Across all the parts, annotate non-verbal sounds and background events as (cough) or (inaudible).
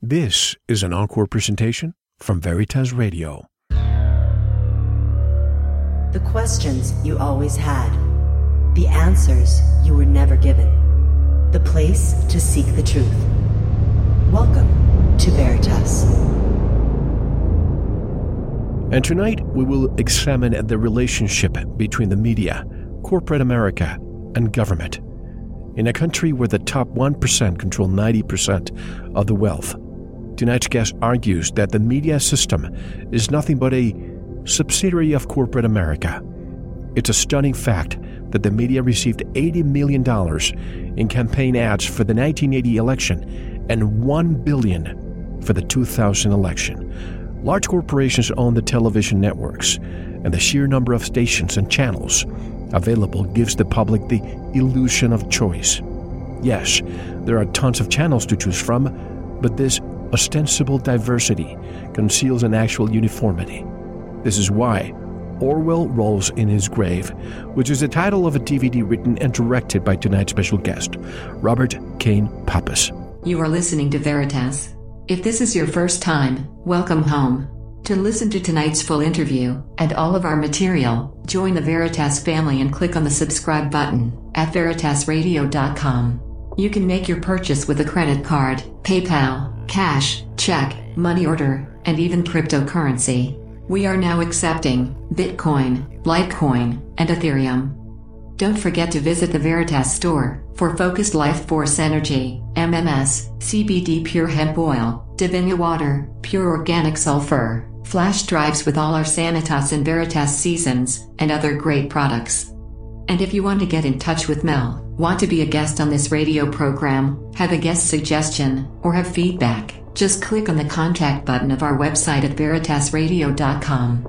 This is an encore presentation from Veritas Radio. The questions you always had, the answers you were never given, the place to seek the truth. Welcome to Veritas. And tonight we will examine the relationship between the media, corporate America, and government. In a country where the top 1% control 90% of the wealth, tonight's guest argues that the media system is nothing but a subsidiary of corporate America. It's a stunning fact that the media received $80 million in campaign ads for the 1980 election and 1 billion for the 2000 election. Large corporations own the television networks, and the sheer number of stations and channels available gives the public the illusion of choice. Yes, there are tons of channels to choose from, but this ostensible diversity conceals an actual uniformity. This is why Orwell Rolls in His Grave, which is the title of a DVD written and directed by tonight's special guest, Robert Kane Pappas. You are listening to Veritas. If this is your first time, welcome home. To listen to tonight's full interview and all of our material, join the Veritas family and click on the subscribe button at veritasradio.com. You can make your purchase with a credit card, PayPal, cash, check, money order, and even cryptocurrency. We are now accepting Bitcoin, Litecoin, and Ethereum. Don't forget to visit the Veritas store for focused life force energy, MMS, CBD pure hemp oil, Divinia water, pure organic sulfur, flash drives with all our Sanitas and Veritas seasons, and other great products. And if you want to get in touch with Mel, want to be a guest on this radio program, have a guest suggestion, or have feedback, just click on the contact button of our website at veritasradio.com.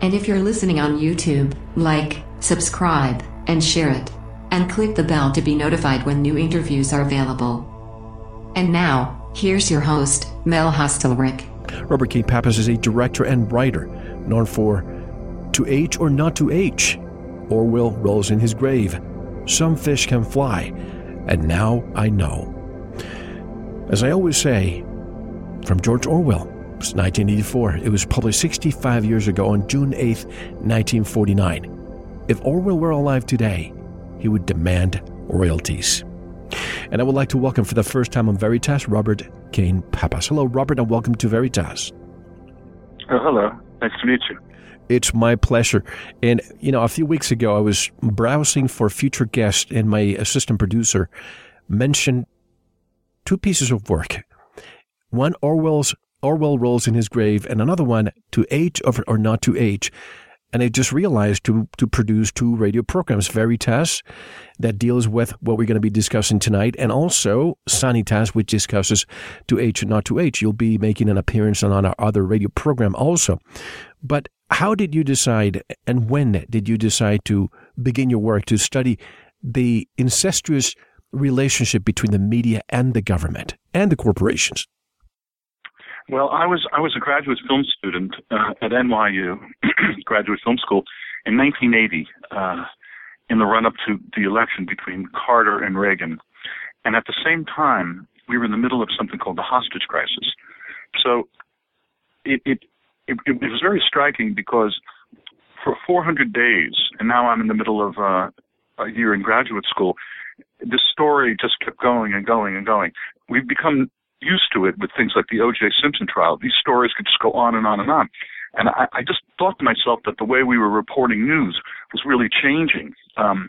And if you're listening on YouTube, like, subscribe, and share it. And click the bell to be notified when new interviews are available. And now, here's your host, Mel Hostelrick. Robert K. Pappas is a director and writer known for To Age or Not to Age, Orwell rolls in his grave. Some fish can fly, and now I know. As I always say, from George Orwell, it's 1984. It was published 65 years ago on June 8, 1949. If Orwell were alive today, he would demand royalties. And I would like to welcome for the first time on Veritas Robert Kane Pappas. Hello, Robert, and welcome to Veritas. Oh, hello. Nice to meet you. It's my pleasure. And, you know, a few weeks ago, I was browsing for future guests, and my assistant producer mentioned two pieces of work. One, Orwell's Orwell rolls in his grave, and another one, To Age or Not to Age. And I just realized to, to produce two radio programs, Veritas, that deals with what we're going to be discussing tonight, and also Sanitas, which discusses to age and not to age. You'll be making an appearance on our other radio program also. But how did you decide and when did you decide to begin your work to study the incestuous relationship between the media and the government and the corporations? Well, I was I was a graduate film student uh, at NYU, (clears throat) graduate film school, in 1980, uh, in the run up to the election between Carter and Reagan, and at the same time, we were in the middle of something called the hostage crisis. So, it it it, it was very striking because for 400 days, and now I'm in the middle of uh, a year in graduate school, this story just kept going and going and going. We've become used to it with things like the O.J. Simpson trial. These stories could just go on and on and on. And I, I just thought to myself that the way we were reporting news was really changing. Um,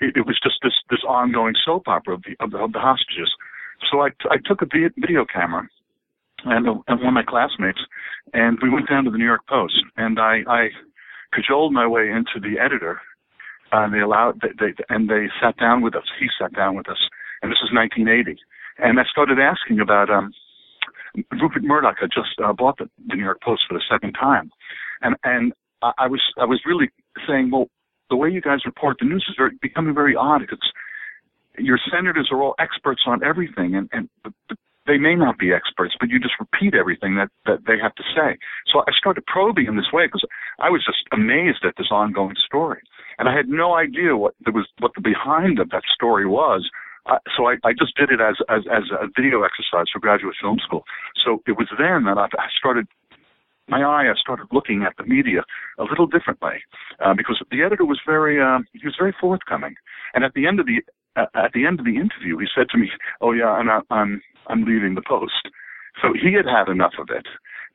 it, it was just this this ongoing soap opera of the of the, of the hostages. So I, t- I took a video camera and, and one of my classmates, and we went down to the New York Post, and I, I cajoled my way into the editor, and they allowed, they, they, and they sat down with us. He sat down with us, and this is 1980, and I started asking about um, Rupert Murdoch had just uh, bought the, the New York Post for the second time, and and I, I was I was really saying, well, the way you guys report the news is very, becoming very odd because your senators are all experts on everything, and and the, the they may not be experts, but you just repeat everything that, that they have to say. So I started probing in this way because I was just amazed at this ongoing story. And I had no idea what there was, what the behind of that story was I, so I, I just did it as, as as a video exercise for graduate film school. So it was then that I, I started my eye. I started looking at the media a little differently uh, because the editor was very um, he was very forthcoming. And at the end of the uh, at the end of the interview, he said to me, "Oh yeah, and I, I'm I'm leaving the post." So he had had enough of it,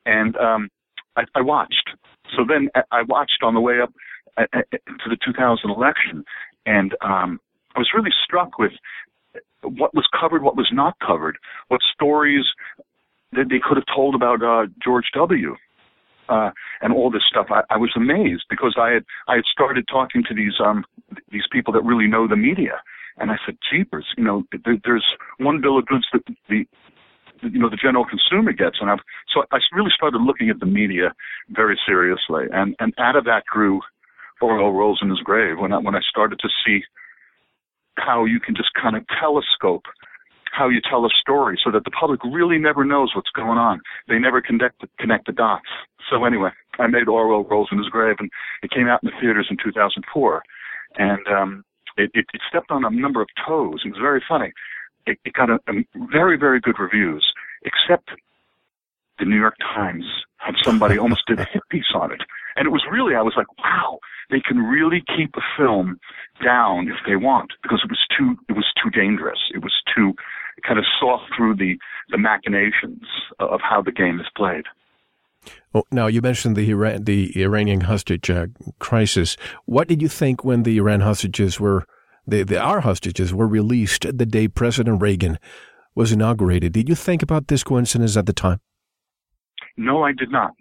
and um, I, I watched. So then I watched on the way up uh, uh, to the 2000 election, and um, I was really struck with what was covered, what was not covered, what stories that they could have told about uh, George W. Uh, and all this stuff. I, I was amazed because I had I had started talking to these um these people that really know the media, and I said, "Jeepers, you know, there's one bill of goods that the you know the general consumer gets and I've so I really started looking at the media very seriously and and out of that grew Orwell rolls in his grave when I when I started to see how you can just kind of telescope how you tell a story so that the public really never knows what's going on. They never connect the, connect the dots. So anyway, I made Orwell Rolls in His Grave, and it came out in the theaters in 2004, and um, it, it, it stepped on a number of toes. It was very funny it, it got a, a very, very good reviews, except the New York Times had somebody (laughs) almost did a hit piece on it. And it was really, I was like, wow, they can really keep a film down if they want, because it was too, it was too dangerous. It was too kind of soft through the, the machinations of how the game is played. Well, now you mentioned the Iran, the Iranian hostage uh, crisis. What did you think when the Iran hostages were the, the, our hostages were released the day President Reagan was inaugurated. Did you think about this coincidence at the time? No, I did not.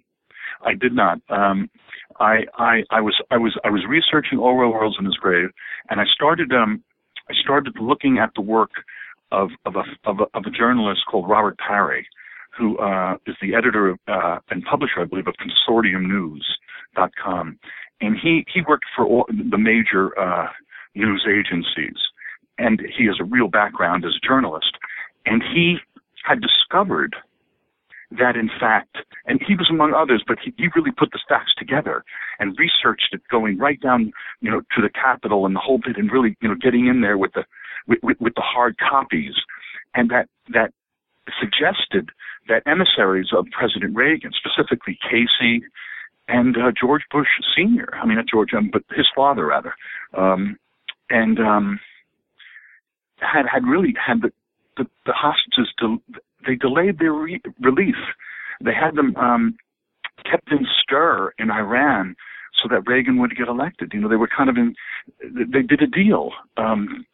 I did not. Um, I, I, I was, I was, I was researching Orwell Rolls in His Grave, and I started, um, I started looking at the work of, of a, of a, of a journalist called Robert Parry, who uh, is the editor of, uh, and publisher, I believe, of ConsortiumNews.com, and he he worked for all, the major uh, news agencies. And he has a real background as a journalist. And he had discovered that in fact, and he was among others, but he, he really put the facts together and researched it going right down, you know, to the Capitol and the whole bit and really, you know, getting in there with the, with, with, with the hard copies. And that, that suggested that emissaries of President Reagan, specifically Casey and uh, George Bush Sr., I mean, not George, um, but his father rather, um, and um, had had really had the the, the hostages del- they delayed their re- release. They had them um, kept in stir in Iran so that Reagan would get elected. You know, they were kind of in. They did a deal, um,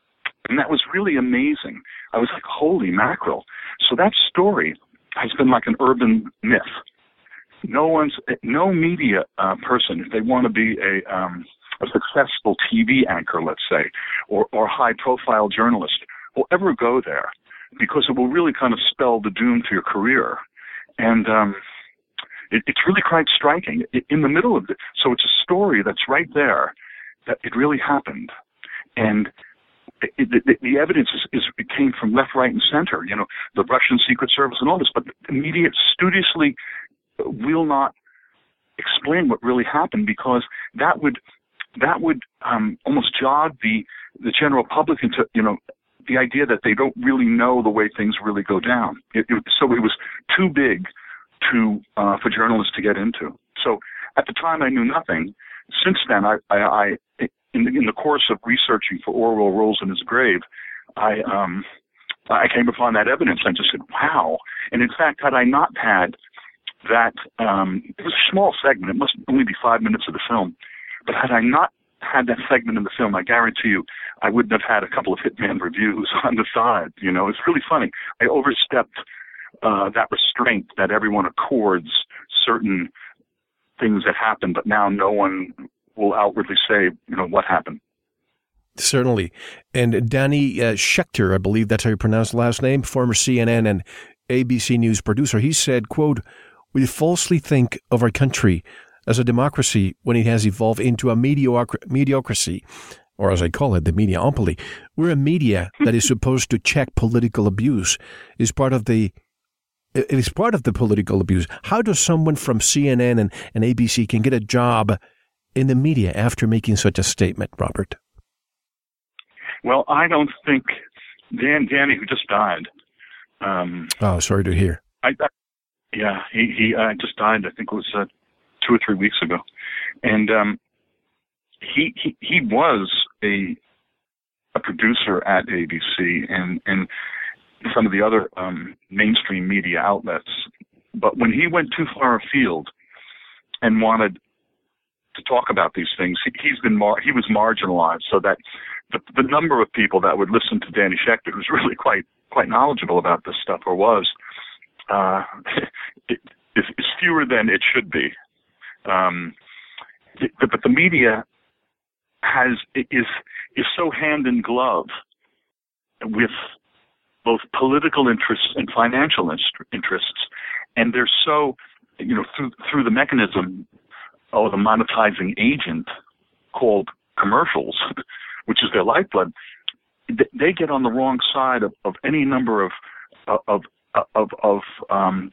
and that was really amazing. I was like, holy mackerel! So that story has been like an urban myth. No one's, no media uh, person, if they want to be a um, a successful TV anchor, let's say, or, or high profile journalist will ever go there because it will really kind of spell the doom to your career. And, um, it, it's really quite striking in the middle of it. So it's a story that's right there that it really happened. And it, the, the evidence is, is it came from left, right, and center. You know, the Russian Secret Service and all this, but the media studiously will not explain what really happened because that would that would um, almost jog the the general public into you know the idea that they don't really know the way things really go down. It, it, so it was too big to uh, for journalists to get into. So at the time, I knew nothing. Since then, I, I, I in, the, in the course of researching for Orwell Rolls in His Grave, I um, I came upon that evidence and just said, "Wow!" And in fact, had I not had that, um, it was a small segment. It must only be five minutes of the film but had I not had that segment in the film, I guarantee you, I wouldn't have had a couple of Hitman reviews (laughs) on the side. You know, it's really funny. I overstepped uh, that restraint that everyone accords certain things that happen, but now no one will outwardly say, you know, what happened. Certainly. And Danny uh, Schechter, I believe that's how you pronounce the last name, former CNN and ABC News producer, he said, quote, we falsely think of our country as a democracy when it has evolved into a mediocr- mediocrity, or as I call it, the mediaopoly. We're a media that is supposed to check political abuse. Is part of the it is part of the political abuse. How does someone from CNN and, and ABC can get a job in the media after making such a statement, Robert? Well, I don't think Dan Danny, who just died. Um, oh, sorry to hear. I, I yeah, he he uh, just died. I think it was uh, two or three weeks ago, and um, he he he was a a producer at ABC and and some of the other um, mainstream media outlets. But when he went too far afield and wanted to talk about these things, he, he's been mar- he was marginalized so that the, the number of people that would listen to Danny Schechter, who's (laughs) really quite quite knowledgeable about this stuff, or was, uh, (laughs) is, is fewer than it should be. Um, but the media has is is so hand in glove with both political interests and financial interests, and they're so you know through through the mechanism of the monetizing agent called commercials, (laughs) which is their lifeblood. They get on the wrong side of, of any number of of of of um,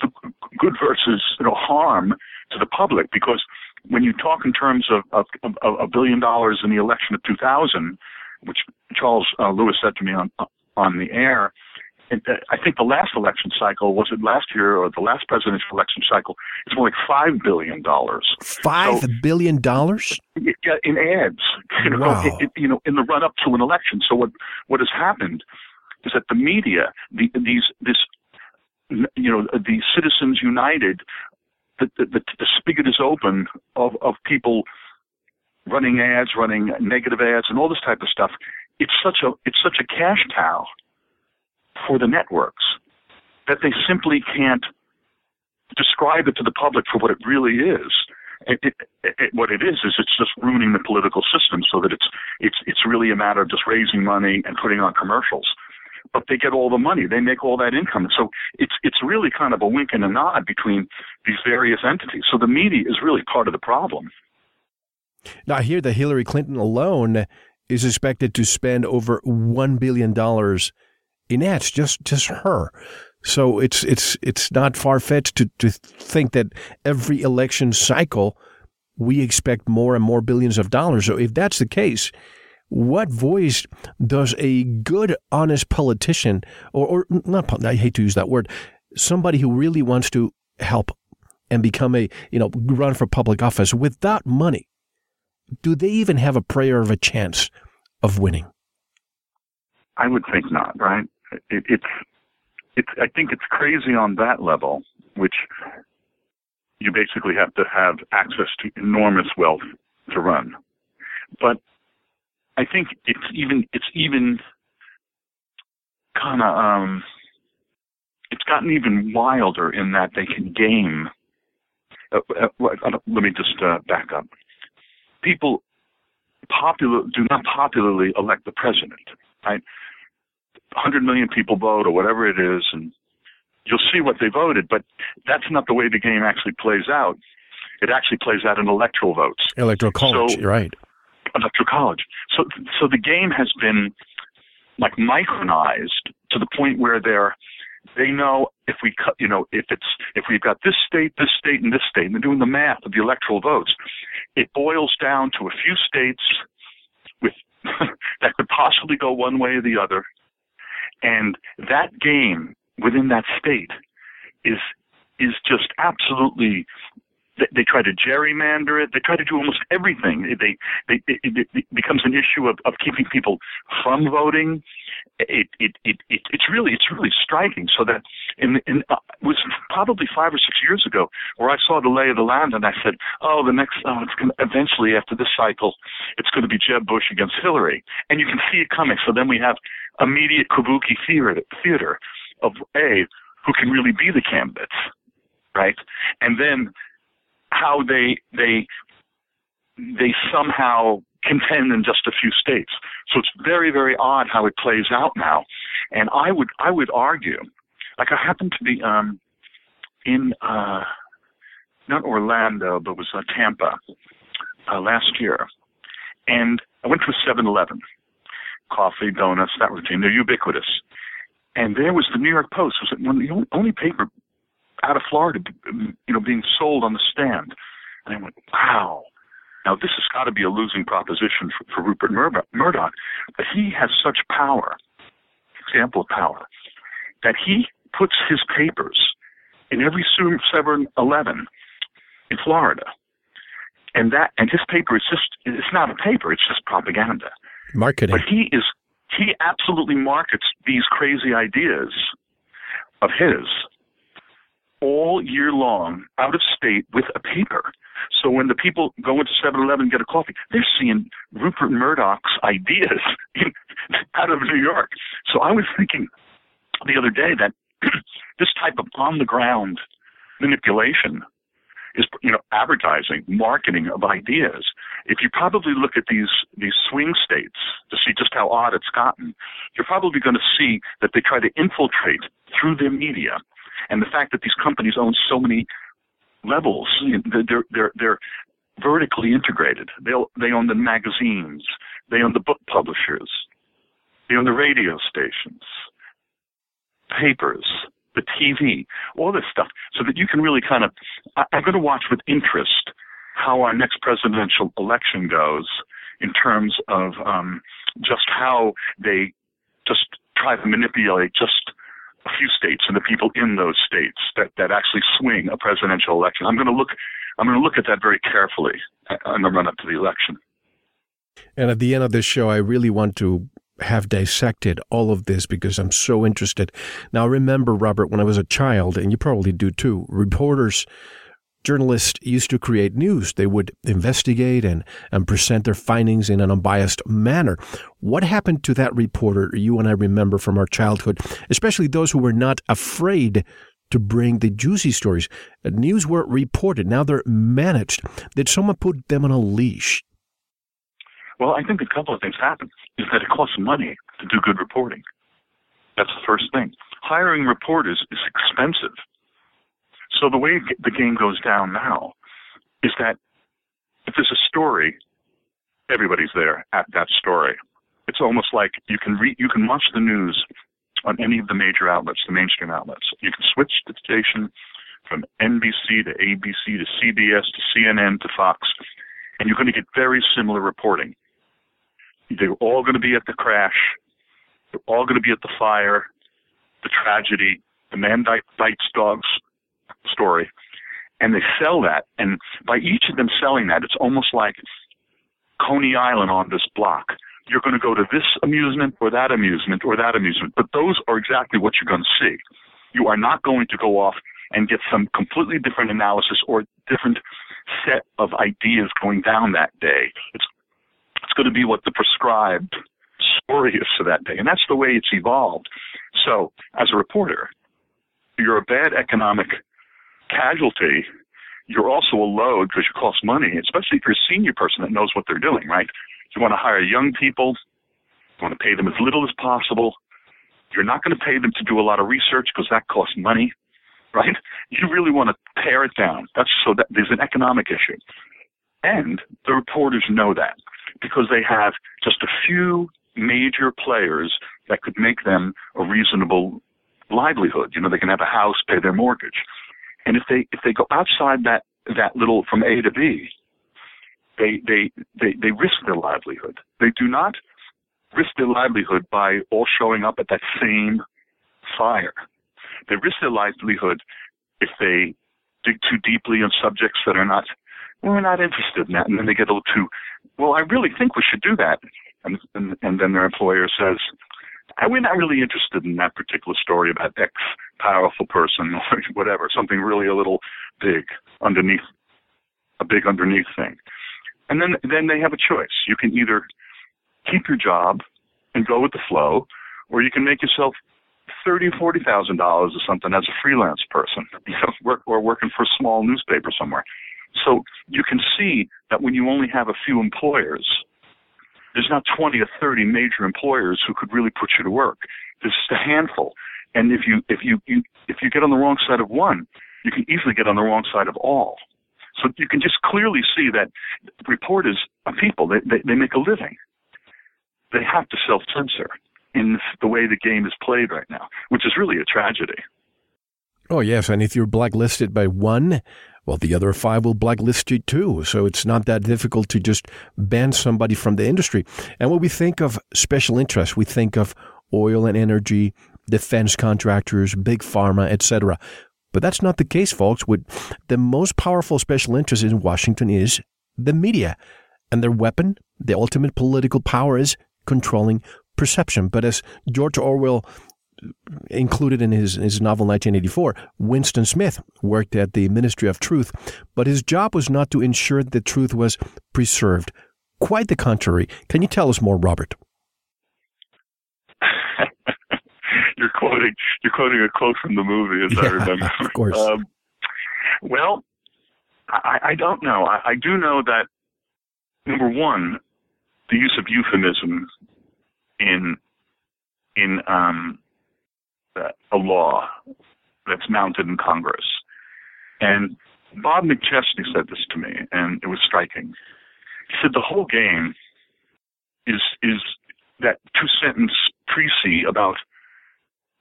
good versus you know harm to the public because when you talk in terms of of, of a billion dollars in the election of 2000, which Charles uh, Lewis said to me on on the air, and, uh, I think the last election cycle was it last year or the last presidential election cycle? It's more like five billion dollars. Five so, billion dollars? Yeah, in ads. (laughs) You know, wow. it, it, you know, in the run up to an election. So what what has happened is that the media, the, these this you know the Citizens United, the, the, the spigot is open of of people running ads, running negative ads, and all this type of stuff. It's such a it's such a cash cow for the networks that they simply can't describe it to the public for what it really is. It, it, it, what it is is it's just ruining the political system so that it's it's it's really a matter of just raising money and putting on commercials but they get all the money. They make all that income. So it's it's really kind of a wink and a nod between these various entities. So the media is really part of the problem. Now I hear that Hillary Clinton alone is expected to spend over one billion dollars in ads, just just her. So it's it's it's not far fetched to, to think that every election cycle we expect more and more billions of dollars. So if that's the case, what voice does a good, honest politician, or, or not, I hate to use that word, somebody who really wants to help and become a, you know, run for public office without money, do they even have a prayer of a chance of winning? I would think not, right? It, it's, it's, I think it's crazy on that level, which you basically have to have access to enormous wealth to run. But I think it's even it's even kind of um, it's gotten even wilder in that they can game. Uh, uh, let me just uh, back up. People popular do not popularly elect the president, right? 100 million people vote or whatever it is, and you'll see what they voted, but that's not the way the game actually plays out. It actually plays out in electoral votes. Electoral college, so, right electoral college. So, so the game has been like micronized to the point where they're they know if we cut, you know, if it's if we've got this state, this state, and this state, and they're doing the math of the electoral votes, it boils down to a few states with (laughs) that could possibly go one way or the other, and that game within that state is is just absolutely they try to gerrymander it. They try to do almost everything. They, they, it, it, becomes an issue of, of keeping people from voting. It, it, it, it, it's really, it's really striking. So that in, in, uh, it was probably five or six years ago where I saw the lay of the land and I said, oh, the next, oh, it's to, eventually after this cycle, it's going to be Jeb Bush against Hillary. And you can see it coming. So then we have immediate kabuki theater, theater of A, who can really be the candidates right? And then how they they they somehow contend in just a few states. So it's very very odd how it plays out now. And I would I would argue, like I happened to be um, in uh, not Orlando but was uh, Tampa uh, last year, and I went to a 7-Eleven, coffee, donuts, that routine. They're ubiquitous. And there was the New York Post. Was one the only paper out of Florida, you know, being sold on the stand. And I went, wow. Now this has got to be a losing proposition for, for Rupert Murdoch, but he has such power, example of power. That he puts his papers in every 7-Eleven in Florida. And that and his paper is just it's not a paper, it's just propaganda. Marketing. But he is he absolutely markets these crazy ideas of his all year long out of state with a paper. So when the people go into 7-Eleven and get a coffee, they're seeing Rupert Murdoch's ideas (laughs) in, out of New York. So I was thinking the other day that (clears throat) this type of on the ground manipulation is you know advertising, marketing of ideas. If you probably look at these these swing states to see just how odd it's gotten, you're probably going to see that they try to infiltrate through their media, and the fact that these companies own so many levels, they're they're they're vertically integrated. They they own the magazines, they own the book publishers, they own the radio stations, papers, the TV, all this stuff, so that you can really kind of. I, I'm going to watch with interest how our next presidential election goes in terms of um, just how they just try to manipulate just a few states and the people in those states that, that actually swing a presidential election. I'm going to look I'm going to look at that very carefully in the run up to the election. And at the end of this show, I really want to have dissected all of this because I'm so interested. Now, remember, Robert, when I was a child, and you probably do too, reporters, journalists used to create news. They would investigate and, and present their findings in an unbiased manner. What happened to that reporter you and I remember from our childhood, especially those who were not afraid to bring the juicy stories? News were reported. Now they're managed. Did someone put them on a leash? Well, I think a couple of things happen. Is that it costs money to do good reporting. That's the first thing. Hiring reporters is expensive. So the way the game goes down now is that if there's a story, everybody's there at that story. It's almost like you can you can watch the news on any of the major outlets, the mainstream outlets. You can switch the station from NBC to ABC to CBS to CNN to Fox, and you're going to get very similar reporting. They're all going to be at the crash. They're all going to be at the fire, the tragedy, the man bites dogs story. And they sell that. And by each of them selling that, it's almost like Coney Island on this block. You're going to go to this amusement or that amusement or that amusement. But those are exactly what you're going to see. You are not going to go off and get some completely different analysis or different set of ideas going down that day. It's it's going to be what the prescribed story is for that day. And that's the way it's evolved. So, as a reporter, you're a bad economic casualty. You're also a load because you cost money, especially if you're a senior person that knows what they're doing, right? You want to hire young people. You want to pay them as little as possible. You're not going to pay them to do a lot of research because that costs money, right? You really want to pare it down. That's so that there's an economic issue. And the reporters know that because they have just a few major players that could make them a reasonable livelihood. You know, they can have a house, pay their mortgage. And if they if they go outside that that little from A to B, they they they, they risk their livelihood. They do not risk their livelihood by all showing up at that same fire. They risk their livelihood if they dig too deeply on subjects that are not we're not interested in that. And then they get a little too, well, I really think we should do that. And, and, and then their employer says, we're not really interested in that particular story about X powerful person (laughs) or whatever, something really a little big underneath, a big underneath thing. And then, then they have a choice. You can either keep your job and go with the flow, or you can make yourself thirty or forty thousand dollars or something as a freelance person, (laughs) you know, work or working for a small newspaper somewhere. So you can see that when you only have a few employers, there's not 20 or 30 major employers who could really put you to work. There's just a handful. And if you if you, you if you get on the wrong side of one, you can easily get on the wrong side of all. So you can just clearly see that reporters are people. They, they, they make a living. They have to self censor in the way the game is played right now, which is really a tragedy. Oh, yes. And if you're blacklisted by one, well, the other five will blacklist you too. So it's not that difficult to just ban somebody from the industry. And when we think of special interests, we think of oil and energy, defense contractors, big pharma, etc. But that's not the case, folks. With the most powerful special interest in Washington is the media, and their weapon, the ultimate political power, is controlling perception. But as George Orwell included in his, his novel 1984, Winston Smith worked at the Ministry of Truth, but his job was not to ensure that truth was preserved. Quite the contrary. Can you tell us more, Robert? (laughs) you're quoting you're quoting a quote from the movie, as yeah, I remember. Of course. Um, well, I, I don't know. I, I do know that number one, the use of euphemism in in um, a law that's mounted in Congress. And Bob McChesney said this to me, and it was striking. He said the whole game is is that two sentence précis about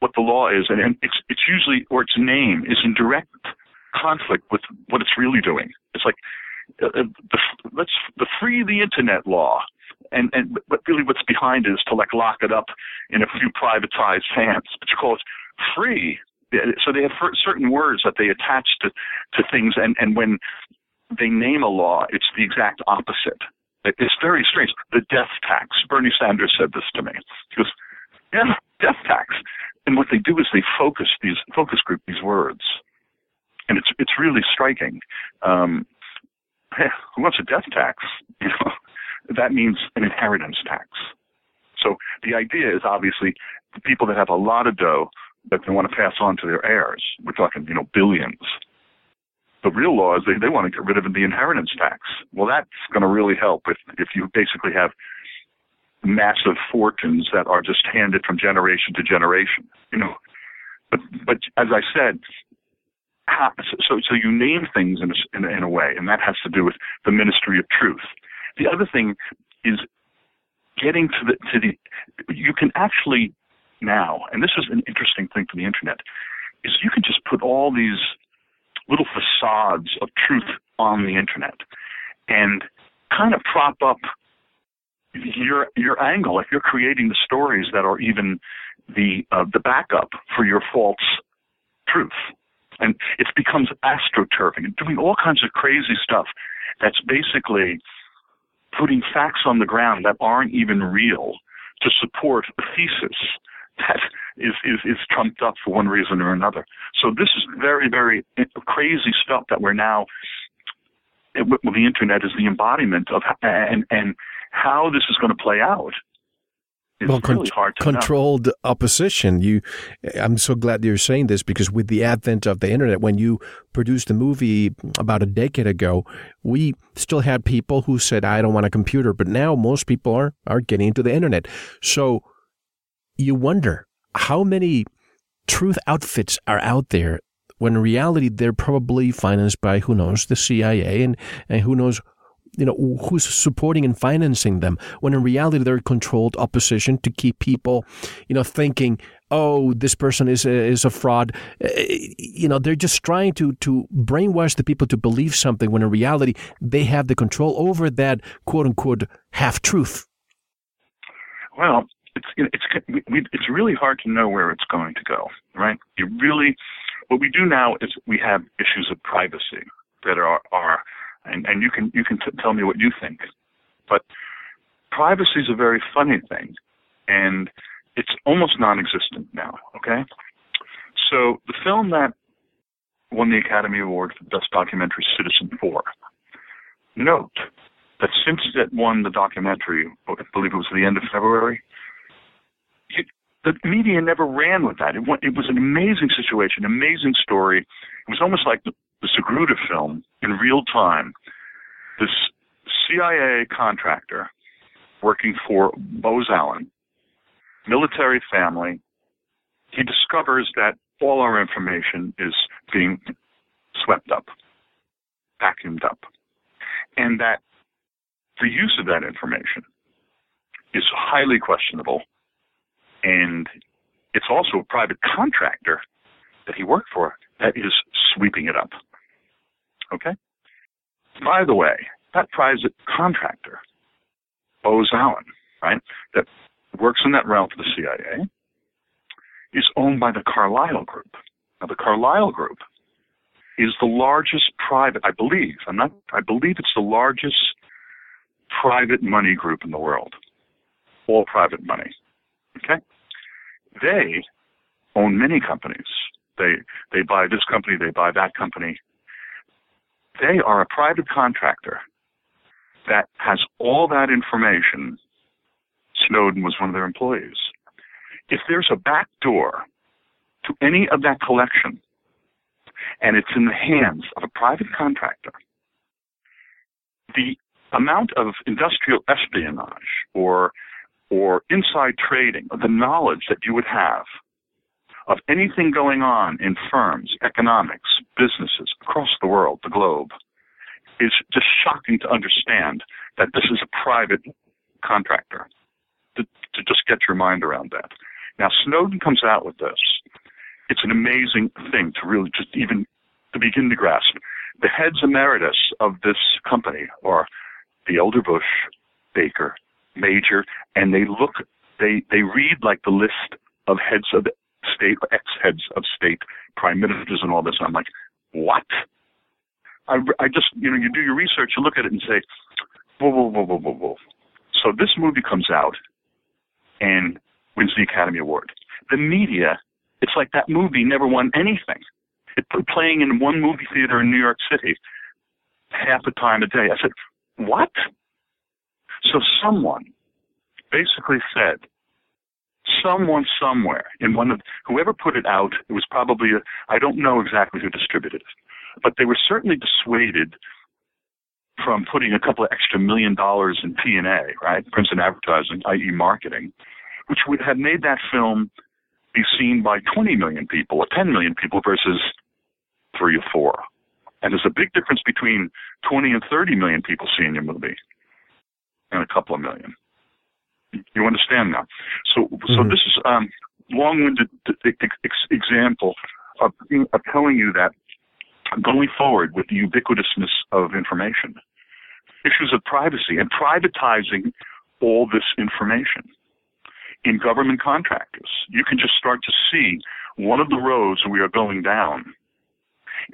what the law is, and it's it's usually or its name is in direct conflict with what it's really doing. It's like uh, uh the let's the free the internet law, and and but really what's behind it is to like lock it up in a few privatized hands. But you call it free. So they have certain words that they attach to to things, and and when they name a law, it's the exact opposite. It's very strange. The death tax. Bernie Sanders said this to me. He goes, "Yeah, death tax." And what they do is they focus these focus group these words, and it's it's really striking. Um, (laughs) who wants a death tax? (laughs) You know, that means an inheritance tax. So the idea is obviously the people that have a lot of dough that they want to pass on to their heirs. We're talking, you know, billions. The real law is they, they want to get rid of the inheritance tax. Well, that's going to really help if if you basically have massive fortunes that are just handed from generation to generation. You know, but but as I said, so so you name things in a, in a, in a way, and that has to do with the ministry of truth. The other thing is getting to the to the you can actually now, and this is an interesting thing for the internet, is you can just put all these little facades of truth on the internet and kind of prop up your your angle. If you're creating the stories that are even the uh, the backup for your false truth and it becomes astroturfing and doing all kinds of crazy stuff that's basically putting facts on the ground that aren't even real to support a thesis that is, is, is trumped up for one reason or another. So this is very, very crazy stuff that we're now, well, the internet is the embodiment of, and, and how this is going to play out well, con- really controlled know. opposition. You, I'm so glad you're saying this because with the advent of the internet, when you produced a movie about a decade ago, we still had people who said, "I don't want a computer," but now most people are are getting into the internet. So you wonder how many truth outfits are out there when in reality they're probably financed by who knows the CIA and and who knows you know, who's supporting and financing them when in reality they're controlled opposition to keep people, you know, thinking, oh, this person is a, is a fraud. Eh, you know, they're just trying to, to brainwash the people to believe something when in reality they have the control over that quote unquote half truth. Well, it's, it's, it's really hard to know where it's going to go, right? You really, what we do now is we have issues of privacy that are, are and and you can you can t- tell me what you think. But privacy is a very funny thing, and it's almost non-existent now. Okay, so the film that won the Academy Award for Best Documentary, Citizenfour. Note that since it won the documentary, I believe it was the end of February, it, the media never ran with that. It, it was an amazing situation, amazing story. It was almost like the the Zapruder film in real time. This CIA contractor working for Booz Allen, military family, he discovers that all our information is being swept up, vacuumed up, and that the use of that information is highly questionable, and it's also a private contractor that he worked for that is sweeping it up. Okay? By the way, that private contractor, Booz Allen, right, that works in that realm for the CIA, is owned by the Carlyle Group. Now, the Carlyle Group is the largest private, I believe, I'm not, I believe it's the largest private money group in the world. All private money. Okay? They own many companies. They, they buy this company, they buy that company. They are a private contractor that has all that information. Snowden was one of their employees. If there's a back door to any of that collection, and it's in the hands of a private contractor, the amount of industrial espionage or or inside trading, the knowledge that you would have of anything going on in firms, economics, businesses across the world, the globe, is just shocking to understand that this is a private contractor. To, to just get your mind around that. Now, Snowden comes out with this. It's an amazing thing to really just even to begin to grasp. The heads emeritus of this company are the elder Bush, Baker, Major, and they look, they, they read like the list of heads of state, ex-heads of state, prime ministers and all this. And I'm like, what? I, I just, you know, you do your research, you look at it and say, whoa, whoa, whoa, whoa, whoa, whoa. So this movie comes out and wins the Academy Award. The media, it's like that movie never won anything. It playing in one movie theater in New York City half the time a day. I said, what? So someone basically said, someone somewhere in one of whoever put it out, it was probably I don't know exactly who distributed it, but they were certainly dissuaded from putting a couple of extra million dollars in P&A, right, and advertising, i.e., marketing, which would have made that film be seen by 20 million people or 10 million people versus three or four. And there's a big difference between 20 and 30 million people seeing your movie and a couple of million. You understand now? So, mm-hmm. so this is um, long-winded example of, of telling you that going forward with the ubiquitousness of information, issues of privacy and privatizing all this information in government contractors. You can just start to see one of the roads we are going down.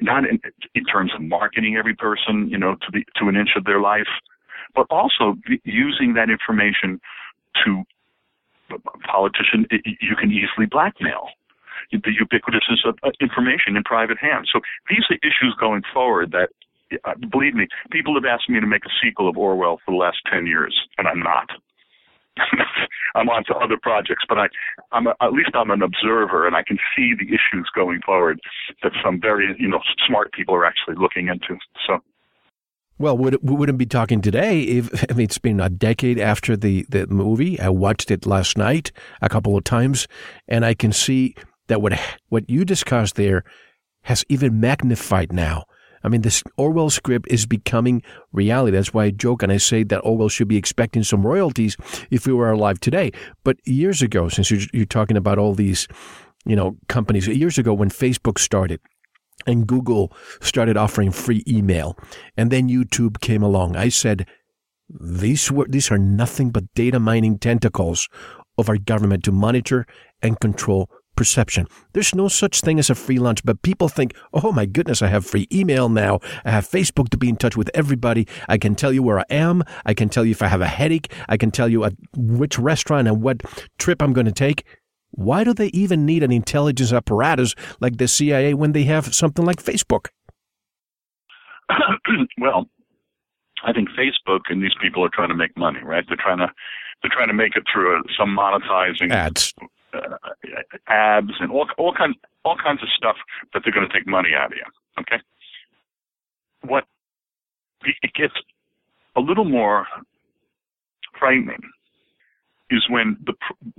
Not in, in terms of marketing every person, you know, to the to an inch of their life, but also using that information to a politician. You can easily blackmail the ubiquitousness of information in private hands. So these are issues going forward that, uh, believe me, people have asked me to make a sequel of Orwell for the last 10 years, and I'm not. (laughs) I'm on to other projects, but I, I'm a, at least I'm an observer, and I can see the issues going forward that some very, you know, smart people are actually looking into. So. Well, we wouldn't be talking today if (laughs) I mean it's been a decade after the, the movie. I watched it last night a couple of times, and I can see that what what you discussed there has even magnified now. I mean, this Orwell script is becoming reality. That's why I joke and I say that Orwell should be expecting some royalties if we were alive today. But years ago, since you're, you're talking about all these, you know, companies, years ago when Facebook started, and Google started offering free email, and then YouTube came along. I said, these were these are nothing but data mining tentacles of our government to monitor and control perception. There's no such thing as a free lunch, but people think, oh my goodness, I have free email now. I have Facebook to be in touch with everybody. I can tell you where I am. I can tell you if I have a headache. I can tell you at which restaurant and what trip I'm going to take. Why do they even need an intelligence apparatus like the CIA when they have something like Facebook? (clears throat) well, I think Facebook and these people are trying to make money, right? They're trying to they're trying to make it through some monetizing ads, uh, ads, and all all kinds all kinds of stuff that they're going to take money out of you. Okay, what it gets a little more frightening is when the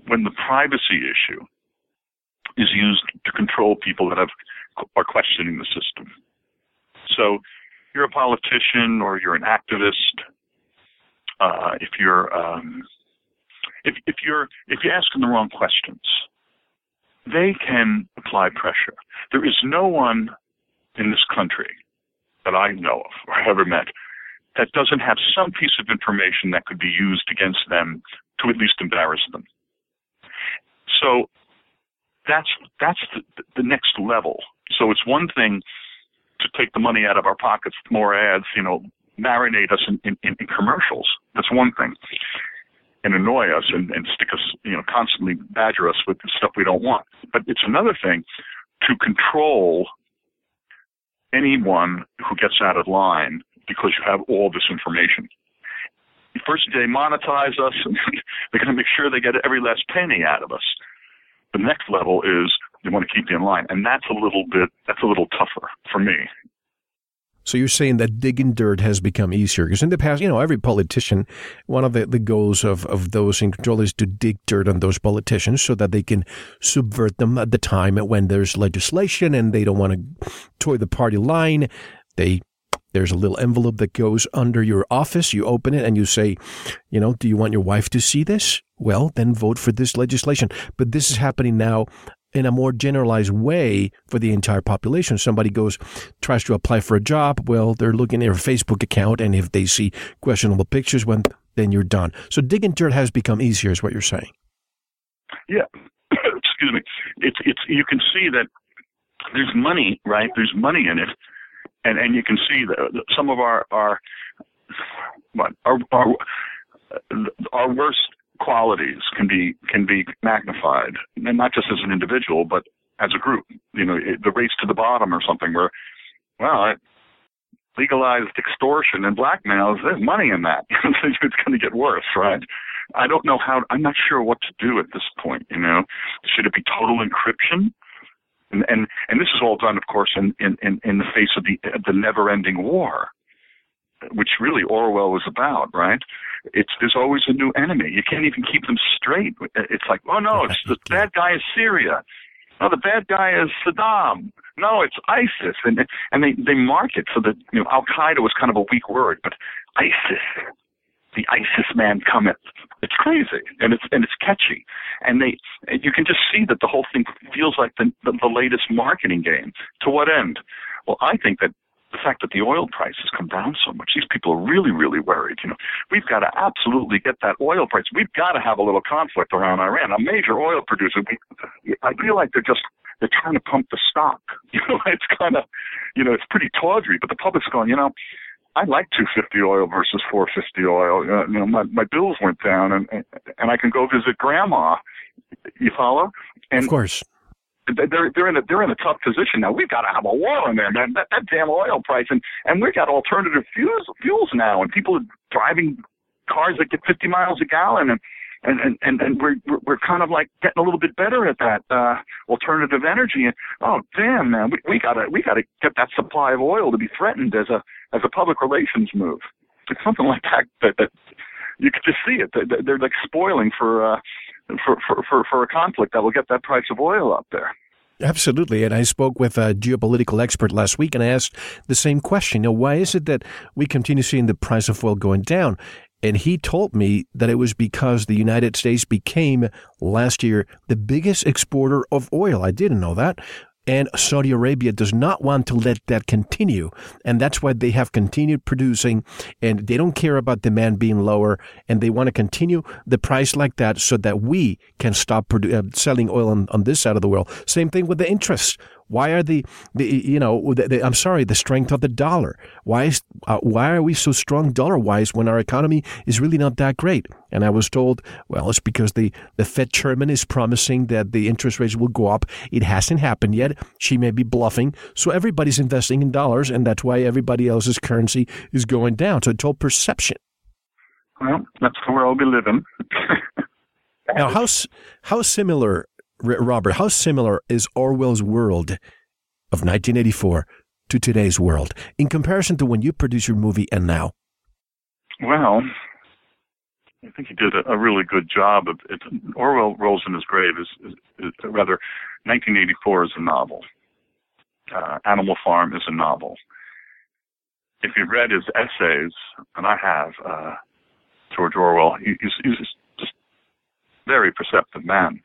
when the privacy issue is used to control people that have are questioning the system. So, you're a politician or you're an activist. Uh, if you're um, if if you're if you're asking the wrong questions, they can apply pressure. There is no one in this country that I know of or ever met that doesn't have some piece of information that could be used against them to at least embarrass them. So that's that's the, the next level. So it's one thing to take the money out of our pockets, more ads, you know, marinate us in, in, in commercials. That's one thing. And annoy us and, and stick us, you know, constantly badger us with stuff we don't want. But it's another thing to control anyone who gets out of line because you have all this information. First, they monetize us, (laughs) and they're going to make sure they get every last penny out of us. The next level is they want to keep you in line, and that's a little bit that's a little tougher for me. So you're saying that digging dirt has become easier because in the past, you know, every politician, one of the, the goals of, of those in control is to dig dirt on those politicians so that they can subvert them at the time when there's legislation and they don't want to toy the party line. They there's a little envelope that goes under your office. You open it and you say, you know, do you want your wife to see this? Well, then vote for this legislation. But this is happening now in a more generalized way for the entire population. Somebody goes, tries to apply for a job. Well, they're looking at their Facebook account, and if they see questionable pictures, when then you're done. So digging dirt has become easier, is what you're saying. Yeah, (coughs) excuse me. It's it's you can see that there's money, right? There's money in it, and and you can see that some of our our what our our, our worst qualities can be can be magnified, and not just as an individual, but as a group. You know, the race to the bottom or something where, well, legalized extortion and blackmail, there's money in that. (laughs) it's going to get worse, right? I don't know how. I'm not sure what to do at this point. You know, should it be total encryption? And and and this is all done, of course, in in in the face of the the never-ending war which really Orwell was about, right? It's there's always a new enemy. You can't even keep them straight. It's like, oh no, it's the (laughs) bad guy is Syria. No, the bad guy is Saddam. No, it's ISIS, and and they they mark it so that you know Al Qaeda was kind of a weak word, but ISIS, the ISIS man cometh. It's crazy and it's and it's catchy, and they you can just see that the whole thing feels like the the, the latest marketing game. To what end? Well, I think that the fact that the oil price has come down so much, these people are really, really worried. You know, we've got to absolutely get that oil price. We've got to have a little conflict around Iran, a major oil producer. I feel like they're just they're trying to pump the stock. (laughs) You know, it's kind of, you know, it's pretty tawdry. But the public's going, you know, I like 250 oil versus 450 oil. Uh, you know, my my bills went down, and and I can go visit grandma. You follow? And, of course they're they're in a they're in a tough position now. We've got to have a war in there, man. That, that damn oil price, and and we've got alternative fuels fuels now, and people are driving cars that get 50 miles a gallon, and and and and, and we're we're kind of like getting a little bit better at that uh, alternative energy. And oh damn, man, we we gotta we gotta get that supply of oil to be threatened as a as a public relations move. It's something like that that, that you could just see it. They're, they're like spoiling for. uh for, for, for, for a conflict that will get that price of oil up there. Absolutely. And I spoke with a geopolitical expert last week and I asked the same question. You know, why is it that we continue seeing the price of oil going down? And he told me that it was because the United States became last year the biggest exporter of oil. I didn't know that. And Saudi Arabia does not want to let that continue. And that's why they have continued producing and they don't care about demand being lower. And they want to continue the price like that so that we can stop produ- uh, selling oil on, on this side of the world. Same thing with the interest. Why are the, the you know, the, the, I'm sorry, the strength of the dollar? Why is, uh, why are we so strong dollar wise when our economy is really not that great? And I was told, well, it's because the, the Fed chairman is promising that the interest rates will go up. It hasn't happened yet. She may be bluffing. So everybody's investing in dollars, and that's why everybody else's currency is going down. So it's all perception. Well, that's the world we live in. now, how, how similar Robert, how similar is Orwell's world of 1984 to today's world in comparison to when you produced your movie and now? Well, I think he did a, a really good job of it. Orwell rolls in his grave is, is, is rather 1984 is a novel. Uh, Animal Farm is a novel. If you've read his essays, and I have, uh, George Orwell, he, he's, he's just very perceptive man.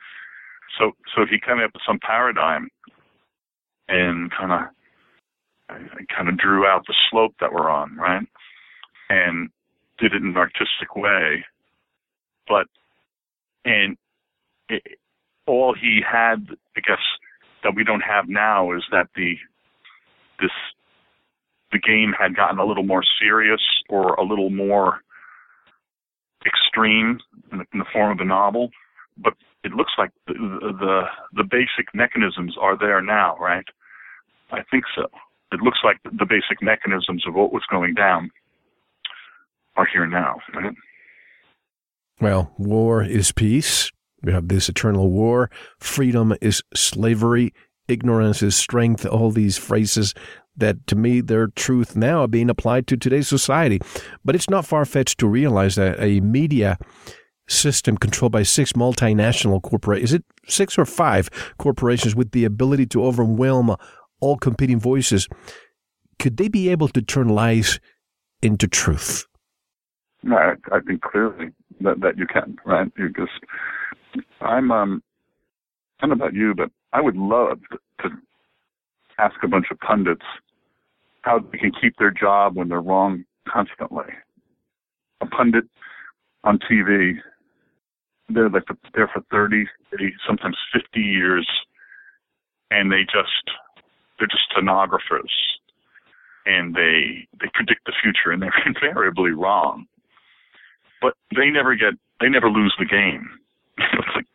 So so he came up with some paradigm and kind of kind of drew out the slope that we're on, right? And did it in an artistic way, but and it, all he had, I guess, that we don't have now is that the this the game had gotten a little more serious or a little more extreme in the, in the form of the novel, but it looks like the, the the basic mechanisms are there now, right? I think so. It looks like the basic mechanisms of what was going down are here now, right? Well, war is peace. We have this eternal war. Freedom is slavery. Ignorance is strength. All these phrases that to me their truth now are being applied to today's society. But it's not far fetched to realize that a media system controlled by six multinational corporations, is it six or five corporations with the ability to overwhelm all competing voices, could they be able to turn lies into truth? No, I, I think clearly that, that you can, right? You just, I'm, um, I don't know about you, but I would love to ask a bunch of pundits how they can keep their job when they're wrong constantly. A pundit on TV, they're like there for 30, 30, sometimes 50 years, and they just they're just stenographers, and they they predict the future, and they're (laughs) invariably wrong. But they never get they never lose the game. (laughs) it's like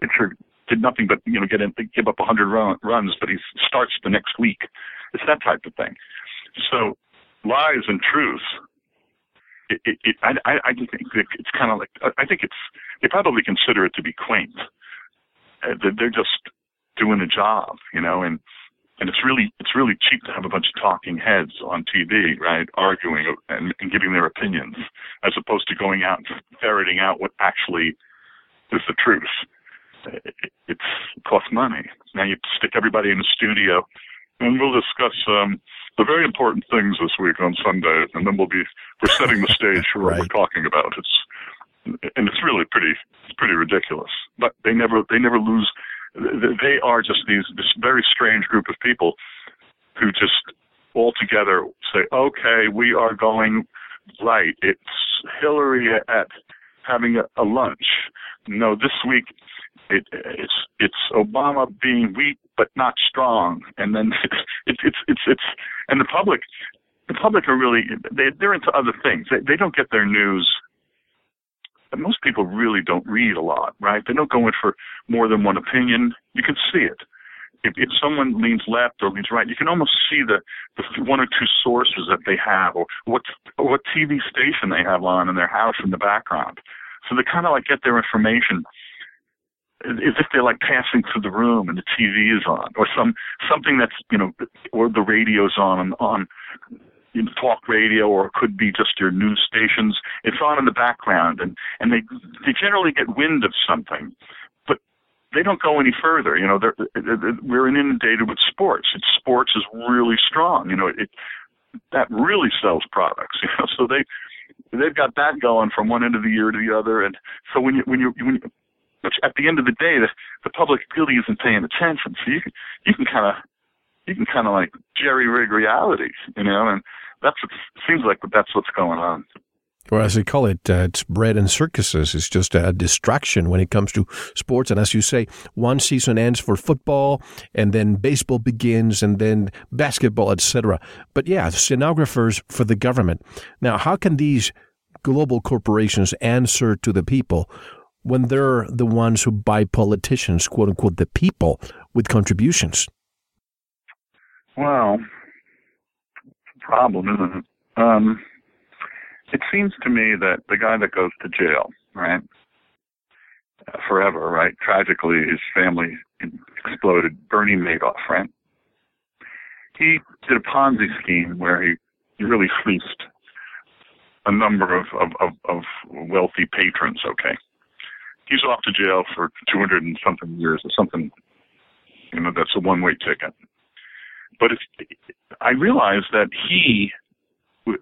Pitcher did nothing but you know get in, give up 100 run, runs, but he starts the next week. It's that type of thing. So lies and truth. It, it, it, I, I think it's kind of like I think it's they probably consider it to be quaint. Uh, they're just doing a job, you know, and and it's really it's really cheap to have a bunch of talking heads on TV, right, arguing and, and giving their opinions, as opposed to going out and ferreting out what actually is the truth. It, it costs money. Now you stick everybody in a studio, and we'll discuss um, the very important things this week on Sunday, and then we'll be we're setting the stage for what right. we're talking about. It's and it's really pretty it's pretty ridiculous. But they never they never lose. They are just these this very strange group of people who just all together say, okay, we are going right. It's Hillary at having a, a lunch. No, this week it, it's it's Obama being weak but not strong, and then (laughs) it's it's it's it's and the public the public are really they they're into other things. They they don't get their news. Most people really don't read a lot, right? They don't go in for more than one opinion. You can see it. If, if someone leans left or leans right, you can almost see the, the one or two sources that they have, or what what TV station they have on in their house in the background. So they kind of like get their information as if they're like passing through the room and the TV is on, or some something that's you know, or the radio's on on you know, talk radio, or it could be just your news stations. It's on in the background, and and they they generally get wind of something, they don't go any further. You know, they're, they're, we're inundated with sports. It's sports is really strong. You know, it that really sells products. (laughs) You know, so they they've got that going from one end of the year to the other, and so when you when you when you at the end of the day, the, the public really isn't paying attention. So you you can kind of, you can kind of like jerry rig reality, you know, and that's what seems like that's what's going on. Or as they call it, uh, it's bread and circuses. It's just a distraction when it comes to sports. And as you say, one season ends for football, and then baseball begins, and then basketball, etc. But yeah, stenographers for the government. Now, how can these global corporations answer to the people when they're the ones who buy politicians, quote unquote, the people with contributions? Well, problem, isn't it? Um, it seems to me that the guy that goes to jail, right, forever, right, tragically his family exploded, Bernie Madoff, right? He did a Ponzi scheme where he, he really fleeced a number of, of, of, of wealthy patrons, okay? he's off to jail for 200 and something years or something. You know, that's a one way ticket. But if, I realize that he